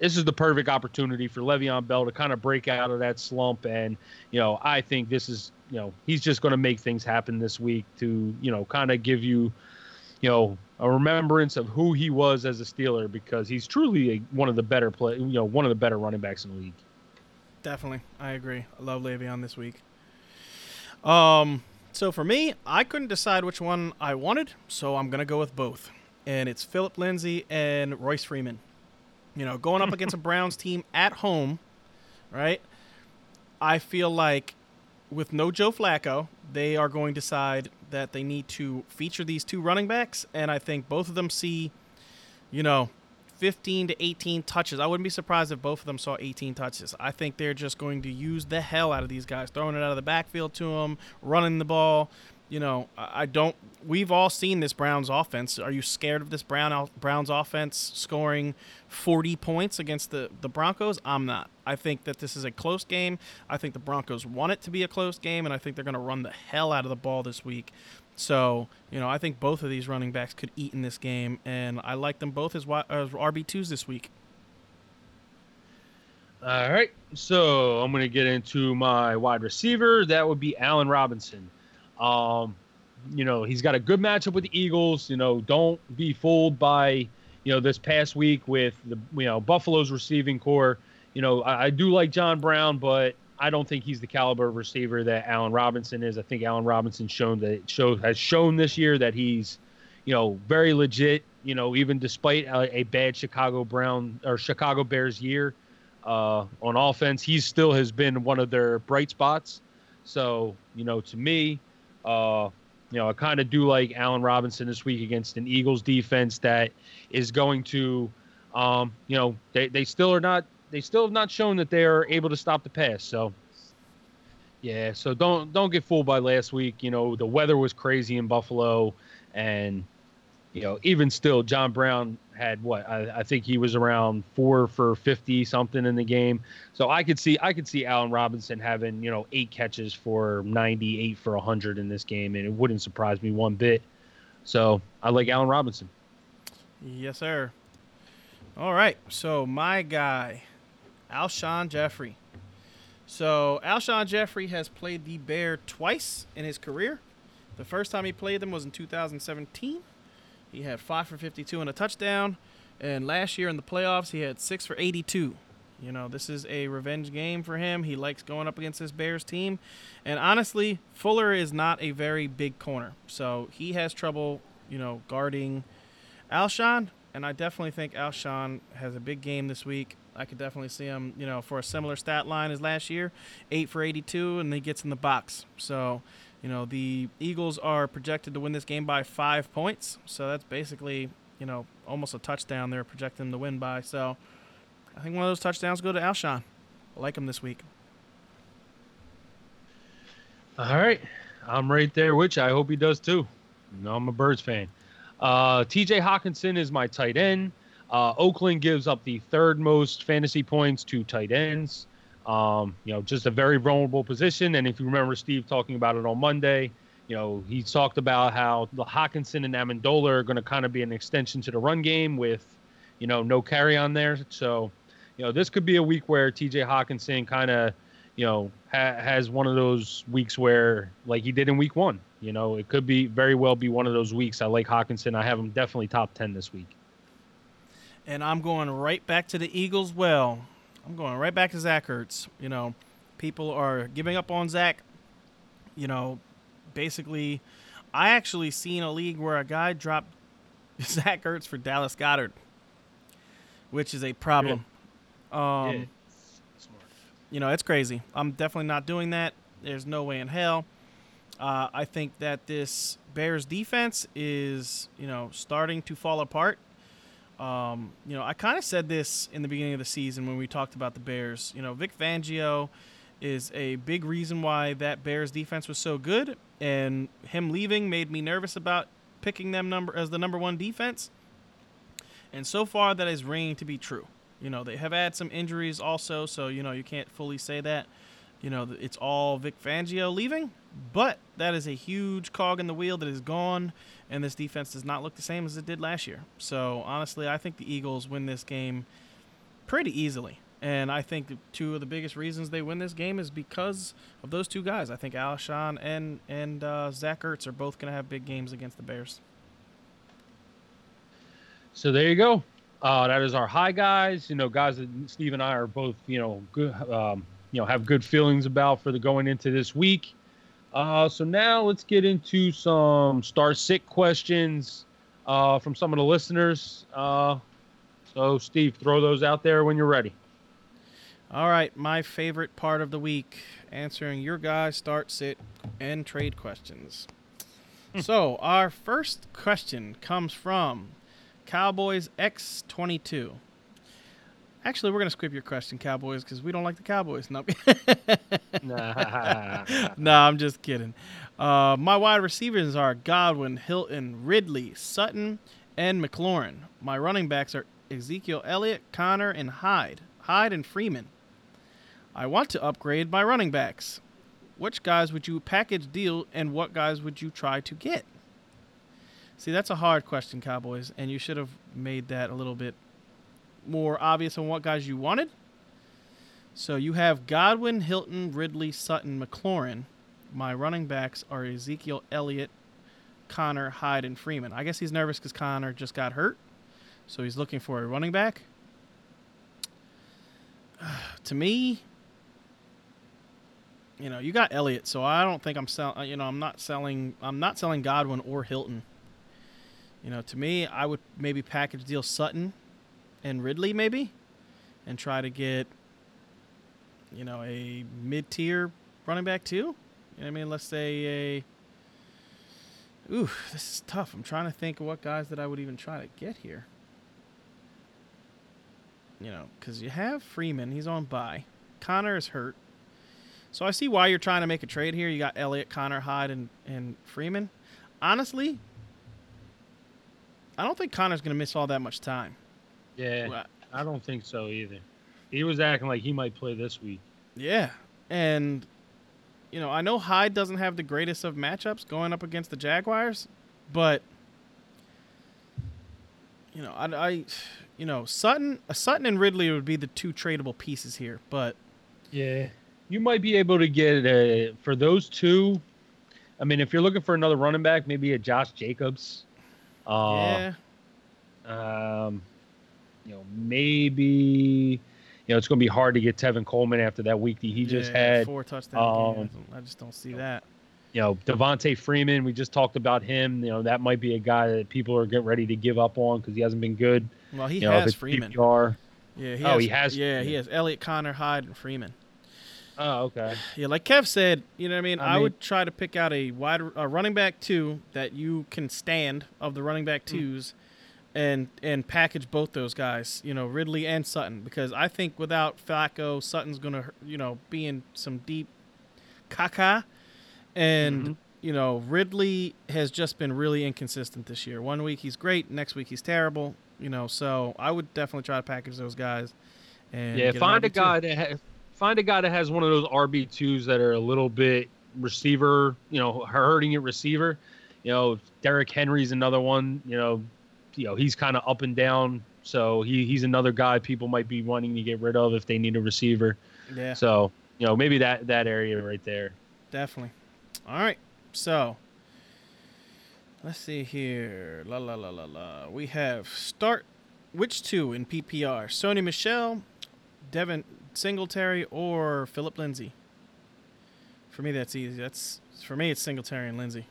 this is the perfect opportunity for Le'Veon Bell to kind of break out of that slump. And you know, I think this is, you know, he's just going to make things happen this week to, you know, kind of give you, you know, a remembrance of who he was as a Steeler because he's truly a, one of the better play, you know, one of the better running backs in the league. Definitely, I agree. I love Le'Veon this week. Um, so for me, I couldn't decide which one I wanted, so I'm gonna go with both, and it's Philip Lindsay and Royce Freeman. You know, going up against a Browns team at home, right? I feel like with no Joe Flacco, they are going to decide that they need to feature these two running backs, and I think both of them see, you know, 15 to 18 touches. I wouldn't be surprised if both of them saw 18 touches. I think they're just going to use the hell out of these guys, throwing it out of the backfield to them, running the ball. You know, I don't. We've all seen this Browns offense. Are you scared of this Brown Browns offense scoring 40 points against the the Broncos? I'm not. I think that this is a close game. I think the Broncos want it to be a close game, and I think they're going to run the hell out of the ball this week. So, you know, I think both of these running backs could eat in this game, and I like them both as, as RB2s this week. All right. So I'm going to get into my wide receiver. That would be Allen Robinson. Um, you know, he's got a good matchup with the Eagles. You know, don't be fooled by, you know, this past week with the, you know, Buffalo's receiving core. You know, I, I do like John Brown, but I don't think he's the caliber of receiver that Allen Robinson is. I think Allen Robinson shown that show has shown this year that he's, you know, very legit. You know, even despite a, a bad Chicago Brown or Chicago Bears year uh, on offense, he still has been one of their bright spots. So, you know, to me, uh, you know, I kind of do like Allen Robinson this week against an Eagles defense that is going to, um, you know, they, they still are not, they still have not shown that they are able to stop the pass. So, yeah, so don't don't get fooled by last week. You know, the weather was crazy in Buffalo, and you know, even still, John Brown had what I, I think he was around four for fifty something in the game. So I could see I could see Allen Robinson having you know eight catches for ninety, eight for hundred in this game, and it wouldn't surprise me one bit. So I like Allen Robinson. Yes, sir. All right. So my guy, Alshon Jeffery. So Alshon Jeffery has played the Bear twice in his career. The first time he played them was in 2017. He had five for 52 and a touchdown. And last year in the playoffs, he had six for 82. You know, this is a revenge game for him. He likes going up against this Bears team. And honestly, Fuller is not a very big corner. So he has trouble, you know, guarding Alshon. And I definitely think Alshon has a big game this week. I could definitely see him, you know, for a similar stat line as last year, eight for 82, and he gets in the box. So, you know, the Eagles are projected to win this game by five points. So that's basically, you know, almost a touchdown they're projecting them to win by. So I think one of those touchdowns go to Alshon. I like him this week. All right. I'm right there, which I hope he does too. You know, I'm a Birds fan. Uh, TJ Hockenson is my tight end. Uh, Oakland gives up the third most fantasy points to tight ends. Um, you know, just a very vulnerable position. And if you remember Steve talking about it on Monday, you know, he talked about how the Hockenson and Amendola are going to kind of be an extension to the run game with, you know, no carry on there. So, you know, this could be a week where TJ Hockenson kind of, you know, ha- has one of those weeks where, like he did in week one, you know, it could be very well be one of those weeks. I like Hockenson. I have him definitely top 10 this week. And I'm going right back to the Eagles. Well, I'm going right back to Zach Ertz. You know, people are giving up on Zach. You know, basically, I actually seen a league where a guy dropped <laughs> Zach Ertz for Dallas Goedert, which is a problem. Um, Yeah. you know, it's crazy. I'm definitely not doing that. There's no way in hell. Uh, I think that this Bears defense is, you know, starting to fall apart. Um, you know, I kind of said this in the beginning of the season when we talked about the Bears. You know, Vic Fangio is a big reason why that Bears defense was so good, and him leaving made me nervous about picking them number as the number one defense. And so far, that is ringing to be true. You know, they have had some injuries also, so you know you can't fully say that. You know, it's all Vic Fangio leaving, but that is a huge cog in the wheel that is gone, and this defense does not look the same as it did last year. So honestly, I think the Eagles win this game pretty easily. And I think two of the biggest reasons they win this game is because of those two guys. I think Alshon and and uh, Zach Ertz are both going to have big games against the Bears. So there you go. Uh, that is our high guys. You know, guys that Steve and I are both, you know, good, um, you know, have good feelings about for the going into this week. Uh, so now let's get into some start sit questions uh, from some of the listeners. Uh, so Steve, throw those out there when you're ready. All right, my favorite part of the week answering your guys' start, sit, and trade questions. so, our first question comes from Cowboys X22. Actually, we're going to skip your question, Cowboys, because we don't like the Cowboys. No, <laughs> <laughs> Nah. no I'm just kidding. Uh, my wide receivers are Godwin, Hilton, Ridley, Sutton, and McLaurin. My running backs are Ezekiel Elliott, Conner, and Hyde. Hyde and Freeman. I want to upgrade my running backs. Which guys would you package deal and what guys would you try to get? See, that's a hard question, Cowboys, and you should have made that a little bit more obvious on what guys you wanted. So you have Godwin, Hilton, Ridley, Sutton, McLaurin. My running backs are Ezekiel Elliott, Conner, Hyde, and Freeman. I guess he's nervous because Conner just got hurt, so he's looking for a running back. <sighs> to me, you know, you got Elliott, so I don't think I'm selling. Uh, you know, I'm not selling. I'm not selling Godwin or Hilton. You know, to me, I would maybe package deal Sutton and Ridley maybe, and try to get, you know, a mid-tier running back too. You know I mean? Let's say a. Ooh, this is tough. I'm trying to think of what guys that I would even try to get here. You know, because you have Freeman, he's on bye. Conner is hurt. So I see why you're trying to make a trade here. You got Elliott, Conner, Hyde, and, and Freeman. Honestly, I don't think Conner's going to miss all that much time. Yeah, Well, I don't think so either. He was acting like he might play this week. Yeah. And, you know, I know Hyde doesn't have the greatest of matchups going up against the Jaguars, but, you know, I, I you know, Sutton, Sutton and Ridley would be the two tradable pieces here, but Yeah, you might be able to get uh, for those two. I mean, if you're looking for another running back, maybe a Josh Jacobs. Uh, yeah, Um, you know, maybe you know, it's going to be hard to get Tevin Coleman after that week that he just had. four touchdowns. um. I just don't see that. You know, Devonta Freeman, we just talked about him. You know, that might be a guy that people are getting ready to give up on because he hasn't been good. Well, he you has it's Freeman. PPR. Yeah, he Oh, has, he has Yeah, he has Elliott, Conner, Hyde, and Freeman. Oh, okay. Yeah, like Kev said, you know what I mean. I I, mean- would try to pick out a wide a running back two that you can stand of the running back twos, and and package both those guys. You know, Ridley and Sutton, because I think without Flacco, Sutton's gonna you know be in some deep caca, and Mhm. you know Ridley has just been really inconsistent this year. One week he's great, next week he's terrible. You know, so I would definitely try to package those guys. And Yeah, find a guy that ha- find a guy that has one of those RB twos that are a little bit receiver, you know, hurting at receiver. You know, Derrick Henry's another one. You know, you know he's kind of up and down, so he he's another guy people might be wanting to get rid of if they need a receiver. Yeah. So you know maybe that that area right there. Definitely. All right. So let's see here. La la la la la. We have start which two in PPR? Sony Michel, Devin Singletary, or Philip Lindsay? For me, that's easy. That's for me. It's Singletary and Lindsay.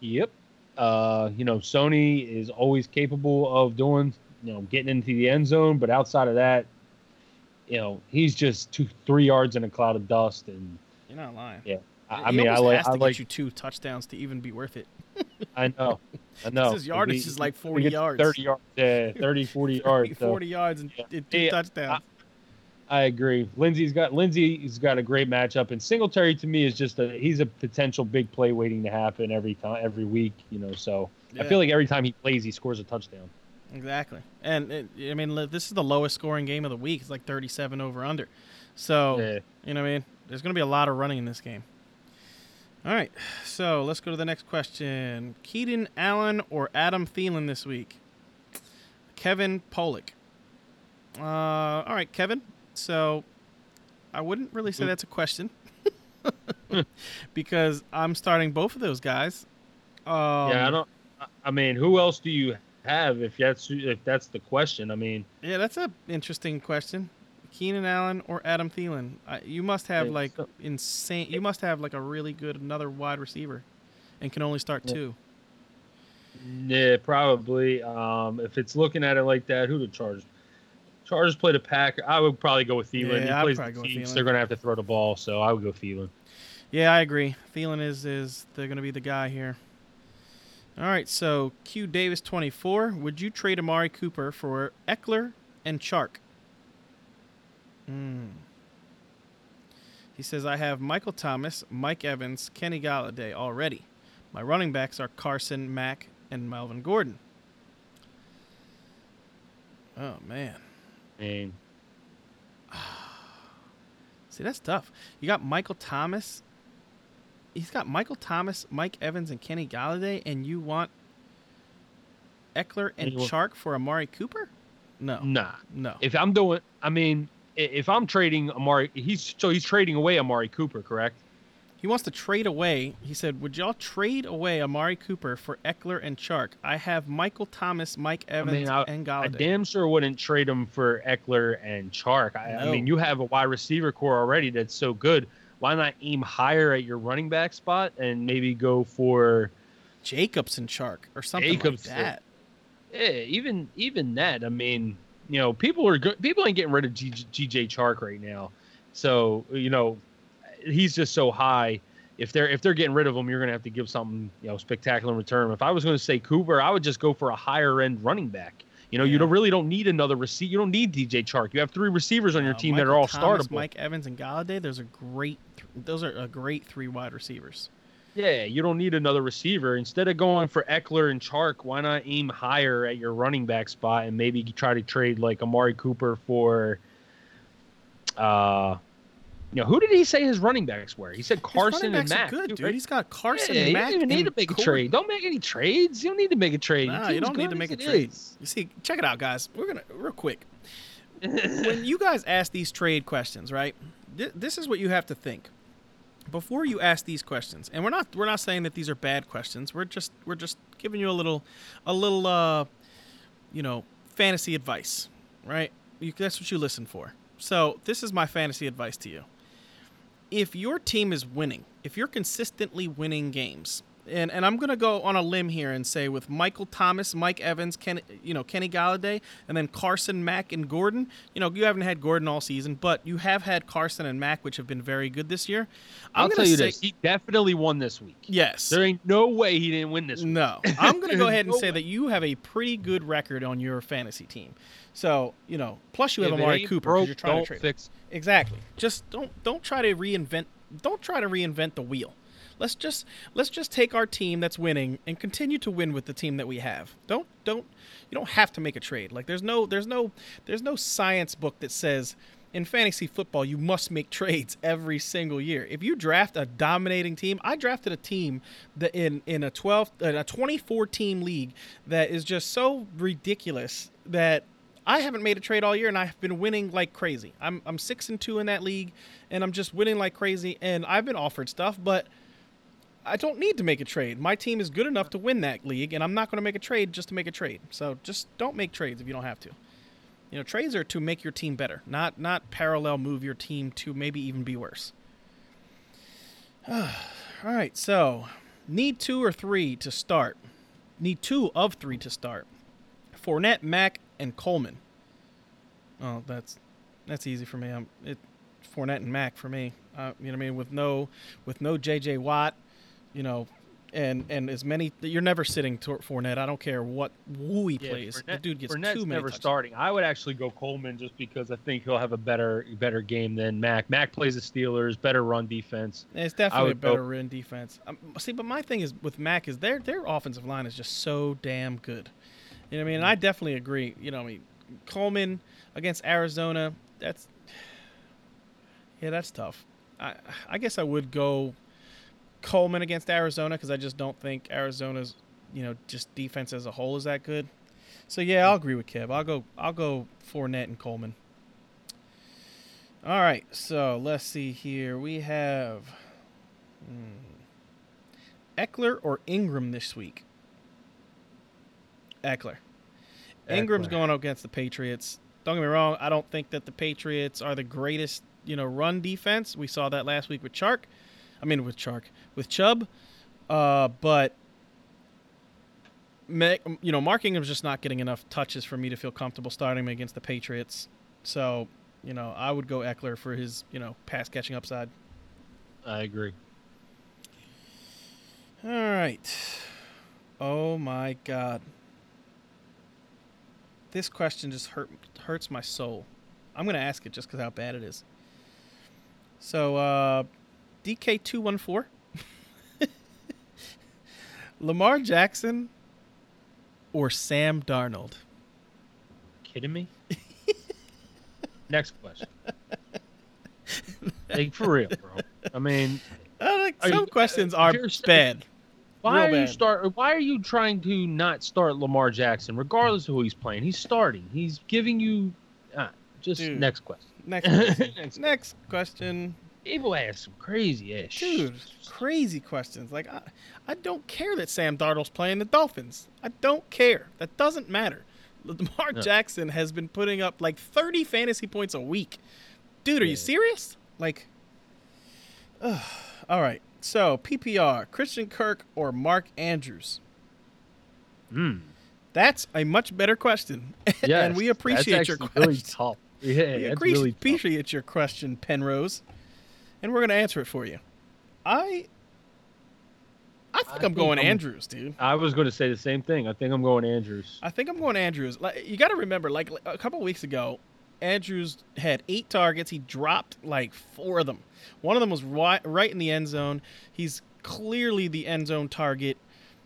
Yep. Uh, you know, Sony is always capable of doing, you know, getting into the end zone, but outside of that, you know, he's just two, three yards in a cloud of dust. And You're not lying. Yeah, I, I mean, I like, has I to like, get you two touchdowns to even be worth it. <laughs> I know, I <laughs> know. his yardage is like 40 yards. 30 yards, yeah, 30, 40 <laughs> yards. so 40 yards and, Yeah. two Yeah, touchdowns. I agree. Lindsay's got Lindsay's got a great matchup, and Singletary to me is just a he's a potential big play waiting to happen every time, every week. You know, so I feel like every time he plays, he scores a touchdown. Exactly. And it, I mean, this is the lowest scoring game of the week. It's like 37 over under. So, Yeah. you know what I mean? There's going to be a lot of running in this game. All right. So, let's go to the next question. Keenan Allen or Adam Thielen this week? Kevin Pollock. Uh, all right, Kevin. So, I wouldn't really say Mm. that's a question <laughs> because I'm starting both of those guys. Um, yeah, I don't. I- I mean, who else do you have if that's if that's the question? I mean, Yeah, that's an interesting question. Keenan Allen or Adam Thielen? I, you must have like so- insane. You must have like a really good another wide receiver, and can only start Yeah. two. yeah, probably. Um, if it's looking at it like that, who the Chargers? Chargers play the Packer. I would probably go with Thielen. Yeah, he plays the go Chiefs. Thielen. They're going to have to throw the ball, so I would go Thielen. Yeah, I agree. Thielen is is they're going to be the guy here. All right, so Q Davis twenty four. Would you trade Amari Cooper for Ekeler and Chark? Hmm. He says I have Michael Thomas, Mike Evans, Kenny Golladay already. My running backs are Carson, Mack, and Melvin Gordon. Oh man. I mean, <sighs> See, that's tough. You got Michael Thomas. He's got Michael Thomas, Mike Evans, and Kenny Golladay, and you want Ekeler and Chark for Amari Cooper? No, nah. no. If I'm doing, I mean, if I'm trading Amari, he's so he's trading away Amari Cooper, correct? He wants to trade away. He said, "Would y'all trade away Amari Cooper for Ekeler and Chark? I have Michael Thomas, Mike Evans, I mean, I, and I Golladay." damn sure wouldn't trade him for Ekeler and Chark. I, I mean, you have a wide receiver core already that's so good. Why not aim higher at your running back spot and maybe go for Jacobs and Chark or something Jacobs, like that. yeah, even even that. I mean, you know, people are good. People ain't getting rid of G, GJ Chark right now, so you know, he's just so high. If they're if they're getting rid of him, you're gonna have to give something you know spectacular in return. If I was gonna say Cooper, I would just go for a higher end running back. You know, you don't really don't need another receiver. You don't need DJ Chark. You have three receivers on your Uh, team that are all Thomas, startable. Mike Evans and Golladay. Those are great. Those are a great three wide receivers. Yeah, you don't need another receiver. Instead of going for Ekeler and Chark, why not aim higher at your running back spot and maybe try to trade like Amari Cooper for uh you know, who did he say his running backs were? He said Carson and Mack. good, dude. right? He's got Carson yeah, and you don't even need to make a trade. Don't make any trades. You don't need to make a trade. Nah, you don't need to make a trade. is. You see, check it out, guys. We're gonna real quick. <laughs> when you guys ask these trade questions, right? Th- this is what you have to think before you ask these questions. And we're not we're not saying that these are bad questions. We're just we're just giving you a little a little uh you know fantasy advice, right? You, that's what you listen for. So this is my fantasy advice to you. If your team is winning, if you're consistently winning games, and, and I'm gonna go on a limb here and say with Michael Thomas, Mike Evans, Ken, you know Kenny Golladay, and then Carson, Mack, and Gordon. You know you haven't had Gordon all season, but you have had Carson and Mack, which have been very good this year. I'm I'll gonna tell you say, this: he definitely won this week. Yes. There ain't no way he didn't win this week. No, I'm going <laughs> to go ahead and No say way. that you have a pretty good record on your fantasy team. So you know, plus you have If Amari Cooper broke, you're trying don't to trade. fix. Exactly. Just don't don't try to reinvent. Don't try to reinvent the wheel. Let's just let's just take our team that's winning and continue to win with the team that we have. Don't don't you don't have to make a trade. Like there's no there's no there's no science book that says in fantasy football you must make <laughs> trades every single year. If you draft a dominating team, I drafted a team that in in a 12 in a 24 team league that is just so ridiculous that I haven't made a trade all year, and I've been winning like crazy. I'm I'm six and two in that league, and I'm just winning like crazy. And I've been offered stuff, but I don't need to make a trade. My team is good enough to win that league, and I'm not going to make a trade just to make a trade. So just don't make trades if you don't have to. You know, trades are to make your team better, not not parallel move your team to maybe even be worse. <sighs> All right, so need two or three to start. Need two of three to start. Fournette, Mack, and Coleman. Oh, that's that's easy for me. I'm it Fournette and Mack for me. Uh, you know what I mean? With no with no J.J. Watt, you know, and and as many you're never sitting to Fournette. I don't care what who he Yeah, plays. the Fournette- dude gets Fournette's too many never touchdowns. starting. I would actually go Coleman just because I think he'll have a better better game than Mack. Mack plays the Steelers, better run defense. It's definitely a would go- better run defense. Um, see, but my thing is with Mack is their their offensive line is just so damn good. You know what I mean? And I definitely agree. You know, I mean, Coleman against Arizona. That's <sighs> yeah, that's tough. I I guess I would go Coleman against Arizona because I just don't think Arizona's you know just defense as a whole is that good. So yeah, I'll agree with Kev. I'll go I'll go Fournette and Coleman. All right, so let's see here. We have hmm, Ekeler or Ingram this week. Ekeler. Ingram's going up against the Patriots. Don't get me wrong. I don't think that the Patriots are the greatest, you know, run defense. We saw that last week with Chark. I mean, with Chark, with Chubb. Uh, but you know, Mark Ingram's just not getting enough touches for me to feel comfortable starting him against the Patriots. So, you know, I would go Ekeler for his, you know, pass catching upside. I agree. All right. Oh my God. This question just hurt hurts my soul. I'm gonna ask it just because how bad it is. So, uh, DK two one four. <laughs> Lamar Jackson or Sam Darnold. Kidding me? <laughs> Next question. like for real, bro. I mean, <laughs> Uh, like, Are some you- questions uh, are here's- bad. why Real are you bad. start? Why are you trying to not start Lamar Jackson, regardless of who he's playing? He's starting. He's giving you. Uh, just Dude. next question. Next question. Next Next question. People ask some crazy ass Dude, crazy questions. Like I, I don't care that Sam Darnold's playing the Dolphins. I don't care. That doesn't matter. Lamar No. Jackson has been putting up like 30 fantasy points a week. Dude, are you serious? Like ugh. All right. So, PPR, Christian Kirk or Mark Andrews? Mm. That's a much better question. Yes, <laughs> and we appreciate that's your actually question. Really tough. Yeah, we appreciate, really appreciate your question, Penrose, and we're gonna answer it for you. I, I think I I'm think going I'm- Andrews, dude. I was going to say the same thing. I think I'm going Andrews. I think I'm going Andrews. Like you got to remember, like a couple weeks ago, Andrews had eight targets. He dropped like four of them. One of them was right, right in the end zone. He's clearly the end zone target.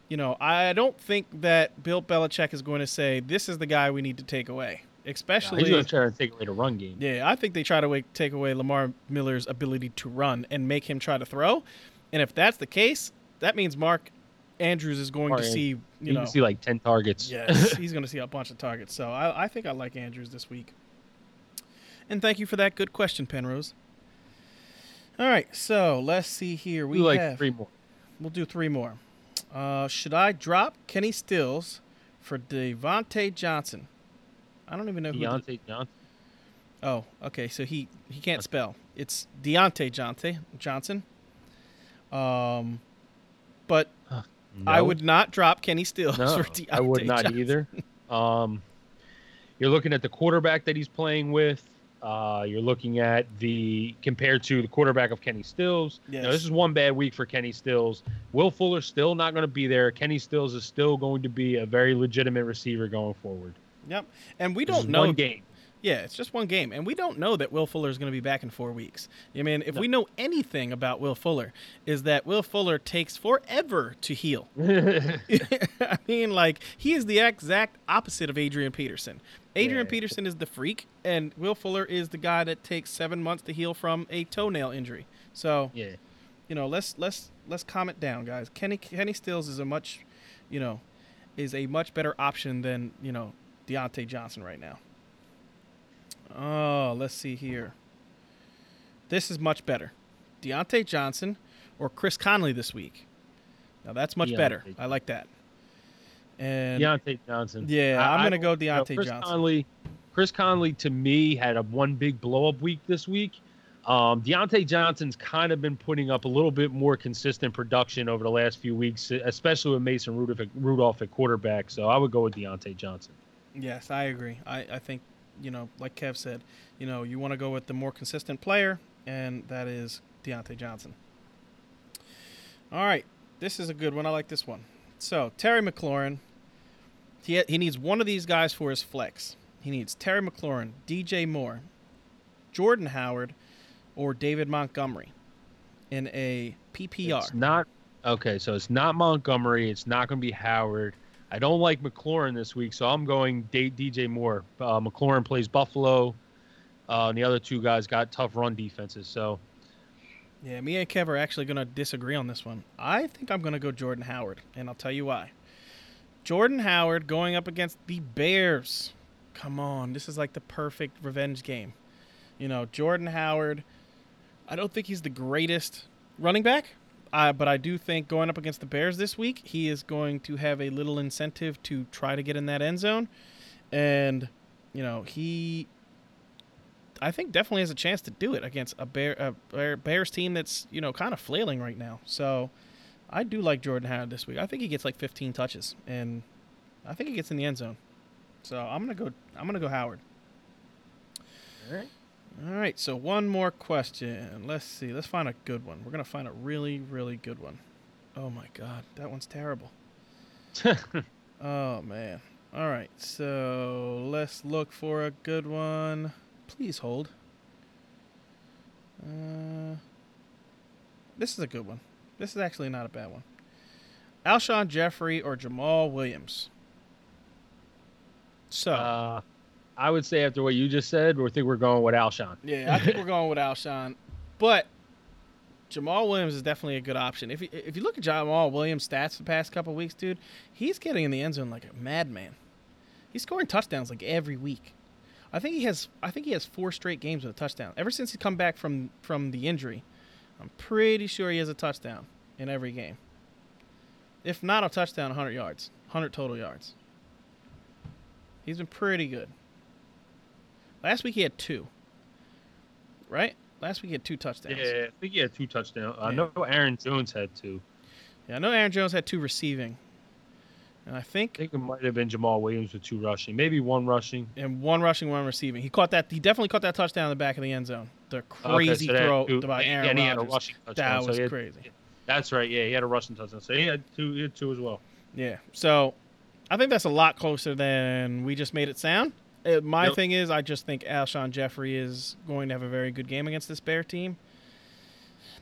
You know, I don't think that Bill Belichick is going to say this is the guy we need to take away. Especially, He's going to try to take away the run game. Yeah, I think they try to take away Lamar Miller's ability to run and make him try to throw. And if that's the case, that means Mark Andrews is going Mark to see, you You know, can see like ten targets. yes, <laughs> he's going to see a bunch of targets. So I, I think I like Andrews this week. And thank you for that good question, Penrose. All right, so let's see here. We we like have three more. we'll do three more. Uh, should I drop Kenny Stills for Devontae Johnson? I don't even know who. the- Diontae Johnson. Oh, okay. So he he can't spell. It's Diontae Johnson Johnson. Um, but I No. would not drop Kenny Stills No, Diontae I would not Johnson. either. Um, you're looking at the quarterback that he's playing with. Uh, you're looking at the compared to the quarterback of Kenny Stills. Yes. this is one bad week for Kenny Stills. Will Fuller's still not going to be there. Kenny Stills is still going to be a very legitimate receiver going forward. Yep. And we don't know. one game. Yeah, it's just one game, and we don't know that Will Fuller is going to be back in four weeks. I mean, if No. we know anything about Will Fuller, is that Will Fuller takes forever to heal. <laughs> <laughs> I mean, like he is the exact opposite of Adrian Peterson. Adrian Yeah. Peterson is the freak, and Will Fuller is the guy that takes seven months to heal from a toenail injury. So yeah. you know, let's let's let's calm it down, guys. Kenny Kenny Stills is a much, you know, is a much better option than you know Diontae Johnson right now. Oh, let's see here. This is much better. Diontae Johnson or Chris Conley this week. Now that's much better. I like that. And Diontae Johnson. Yeah, I- I'm gonna go don't- you know, Diontae Chris Johnson. Conley, Chris Conley to me had a one big blow up week this week. Um, Diontae Johnson's kind of been putting up a little bit more consistent production over the last few weeks, especially with Mason Rudolph at, Rudolph at quarterback. So I would go with Diontae Johnson. Yes, I agree. I, I think, you know, like Kev said, you know, you want to go with the more consistent player, and that is Diontae Johnson. All right. This is a good one. I like this one. So, Terry McLaurin, he, he needs one of these guys for his flex. He needs Terry McLaurin, DJ Moore, Jordan Howard, or David Montgomery in a PPR. It's not okay. So it's not Montgomery. It's not going to be Howard. I don't like McLaurin this week, so I'm going DJ Moore. Uh, McLaurin plays Buffalo, uh, and the other two guys got tough run defenses. So Yeah, me and Kev are actually going to disagree on this one. I think I'm going to go Jordan Howard, and I'll tell you why. Jordan Howard going up against the Bears. Come on, this is like the perfect revenge game. You know, Jordan Howard, I don't think he's the greatest running back, but I do think going up against the Bears this week, he is going to have a little incentive to try to get in that end zone. And, you know, he I think definitely has a chance to do it against a bear a Bear- Bears team that's you know kind of flailing right now. So I do like Jordan Howard this week. I think he gets like 15 touches, and I think he gets in the end zone. So I'm gonna go. I'm gonna go Howard. All right. All right. So one more question. Let's see. Let's find a good one. We're gonna find a really really good one. Oh my God, that one's terrible. <laughs> Oh man. All right. So let's look for a good one. Please hold. Uh, this is a good one. This is actually not a bad one. Alshon Jeffery or Jamal Williams. So uh, I would say after what you just said, we think we're going with Alshon. yeah, I think we're going with Alshon, but Jamal Williams is definitely a good option. If you, if you look at Jamal Williams' stats the past couple weeks, dude, he's getting in the end zone like a madman. He's scoring touchdowns like every week. I think he has I think he has four straight games with a touchdown. Ever since he's come back from from the injury, I'm pretty sure he has a touchdown in every game. If not a touchdown, 100 yards, 100 total yards. He's been pretty good. Last week he had two. Right? Last week he had two touchdowns. Yeah, I think he had two touchdowns. I know Aaron Jones had two. Yeah, I know Aaron Jones had two receiving. And I think I think it might have been Jamal Williams with two rushing, maybe one rushing. and one rushing, one receiving. He caught that. He definitely caught that touchdown in the back of the end zone. The Okay, crazy so that throw by Aaron and he had a rushing touchdown. That was he had- crazy. That's right. Yeah, he had a rushing touchdown. So he had two. He had two as well. Yeah. So I think that's a lot closer than we just made it sound. Uh, my Yep. thing is, I just think Alshon Jeffery is going to have a very good game against this Bear team.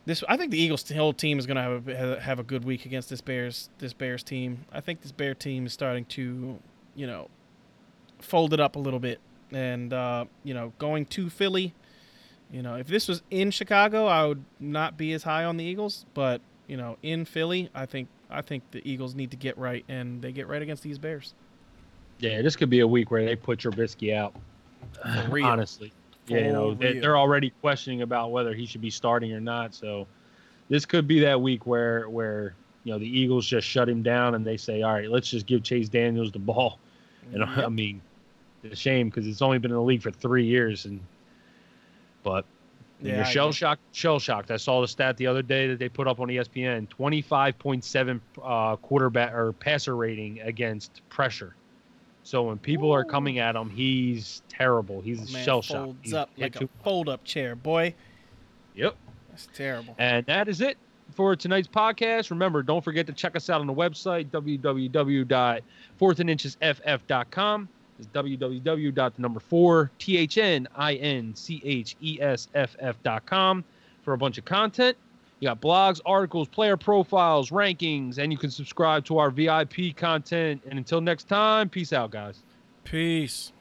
This, I think the Eagles' whole team is going to have a, have a good week against this Bears this Bears team. I think this Bear team is starting to, you know, fold it up a little bit, and uh, you know, going to Philly. You know, if this was in Chicago, I would not be as high on the Eagles, but you know, in Philly, I think I think the Eagles need to get right, and they get right against these Bears. Yeah, this could be a week where they put Trubisky out. For real. Honestly, yeah, you know they, they're already questioning about whether he should be starting or not. So this could be that week where where you know the Eagles just shut him down and they say, all right, let's just give Chase Daniels the ball. <laughs> And I mean, it's a shame because it's only been in the league for three years and But Yeah, you're shell shocked. Shell shocked. I saw the stat the other day that they put up on ESPN: 25.7 uh, quarterback or passer rating against pressure. So when people are coming at him, he's terrible. He's Man shell shocked. folds up like a fold-up chair, boy. Yep. That's terrible. And that is it for tonight's podcast. Remember, don't forget to check us out on the website, www.fourthandinchesff.com. It's www. number four, T-H-N-I-N-C-H-E-S-F-F.com for a bunch of content. You got blogs, articles, player profiles, rankings, and you can subscribe to our VIP content. And until next time, peace out, guys. Peace.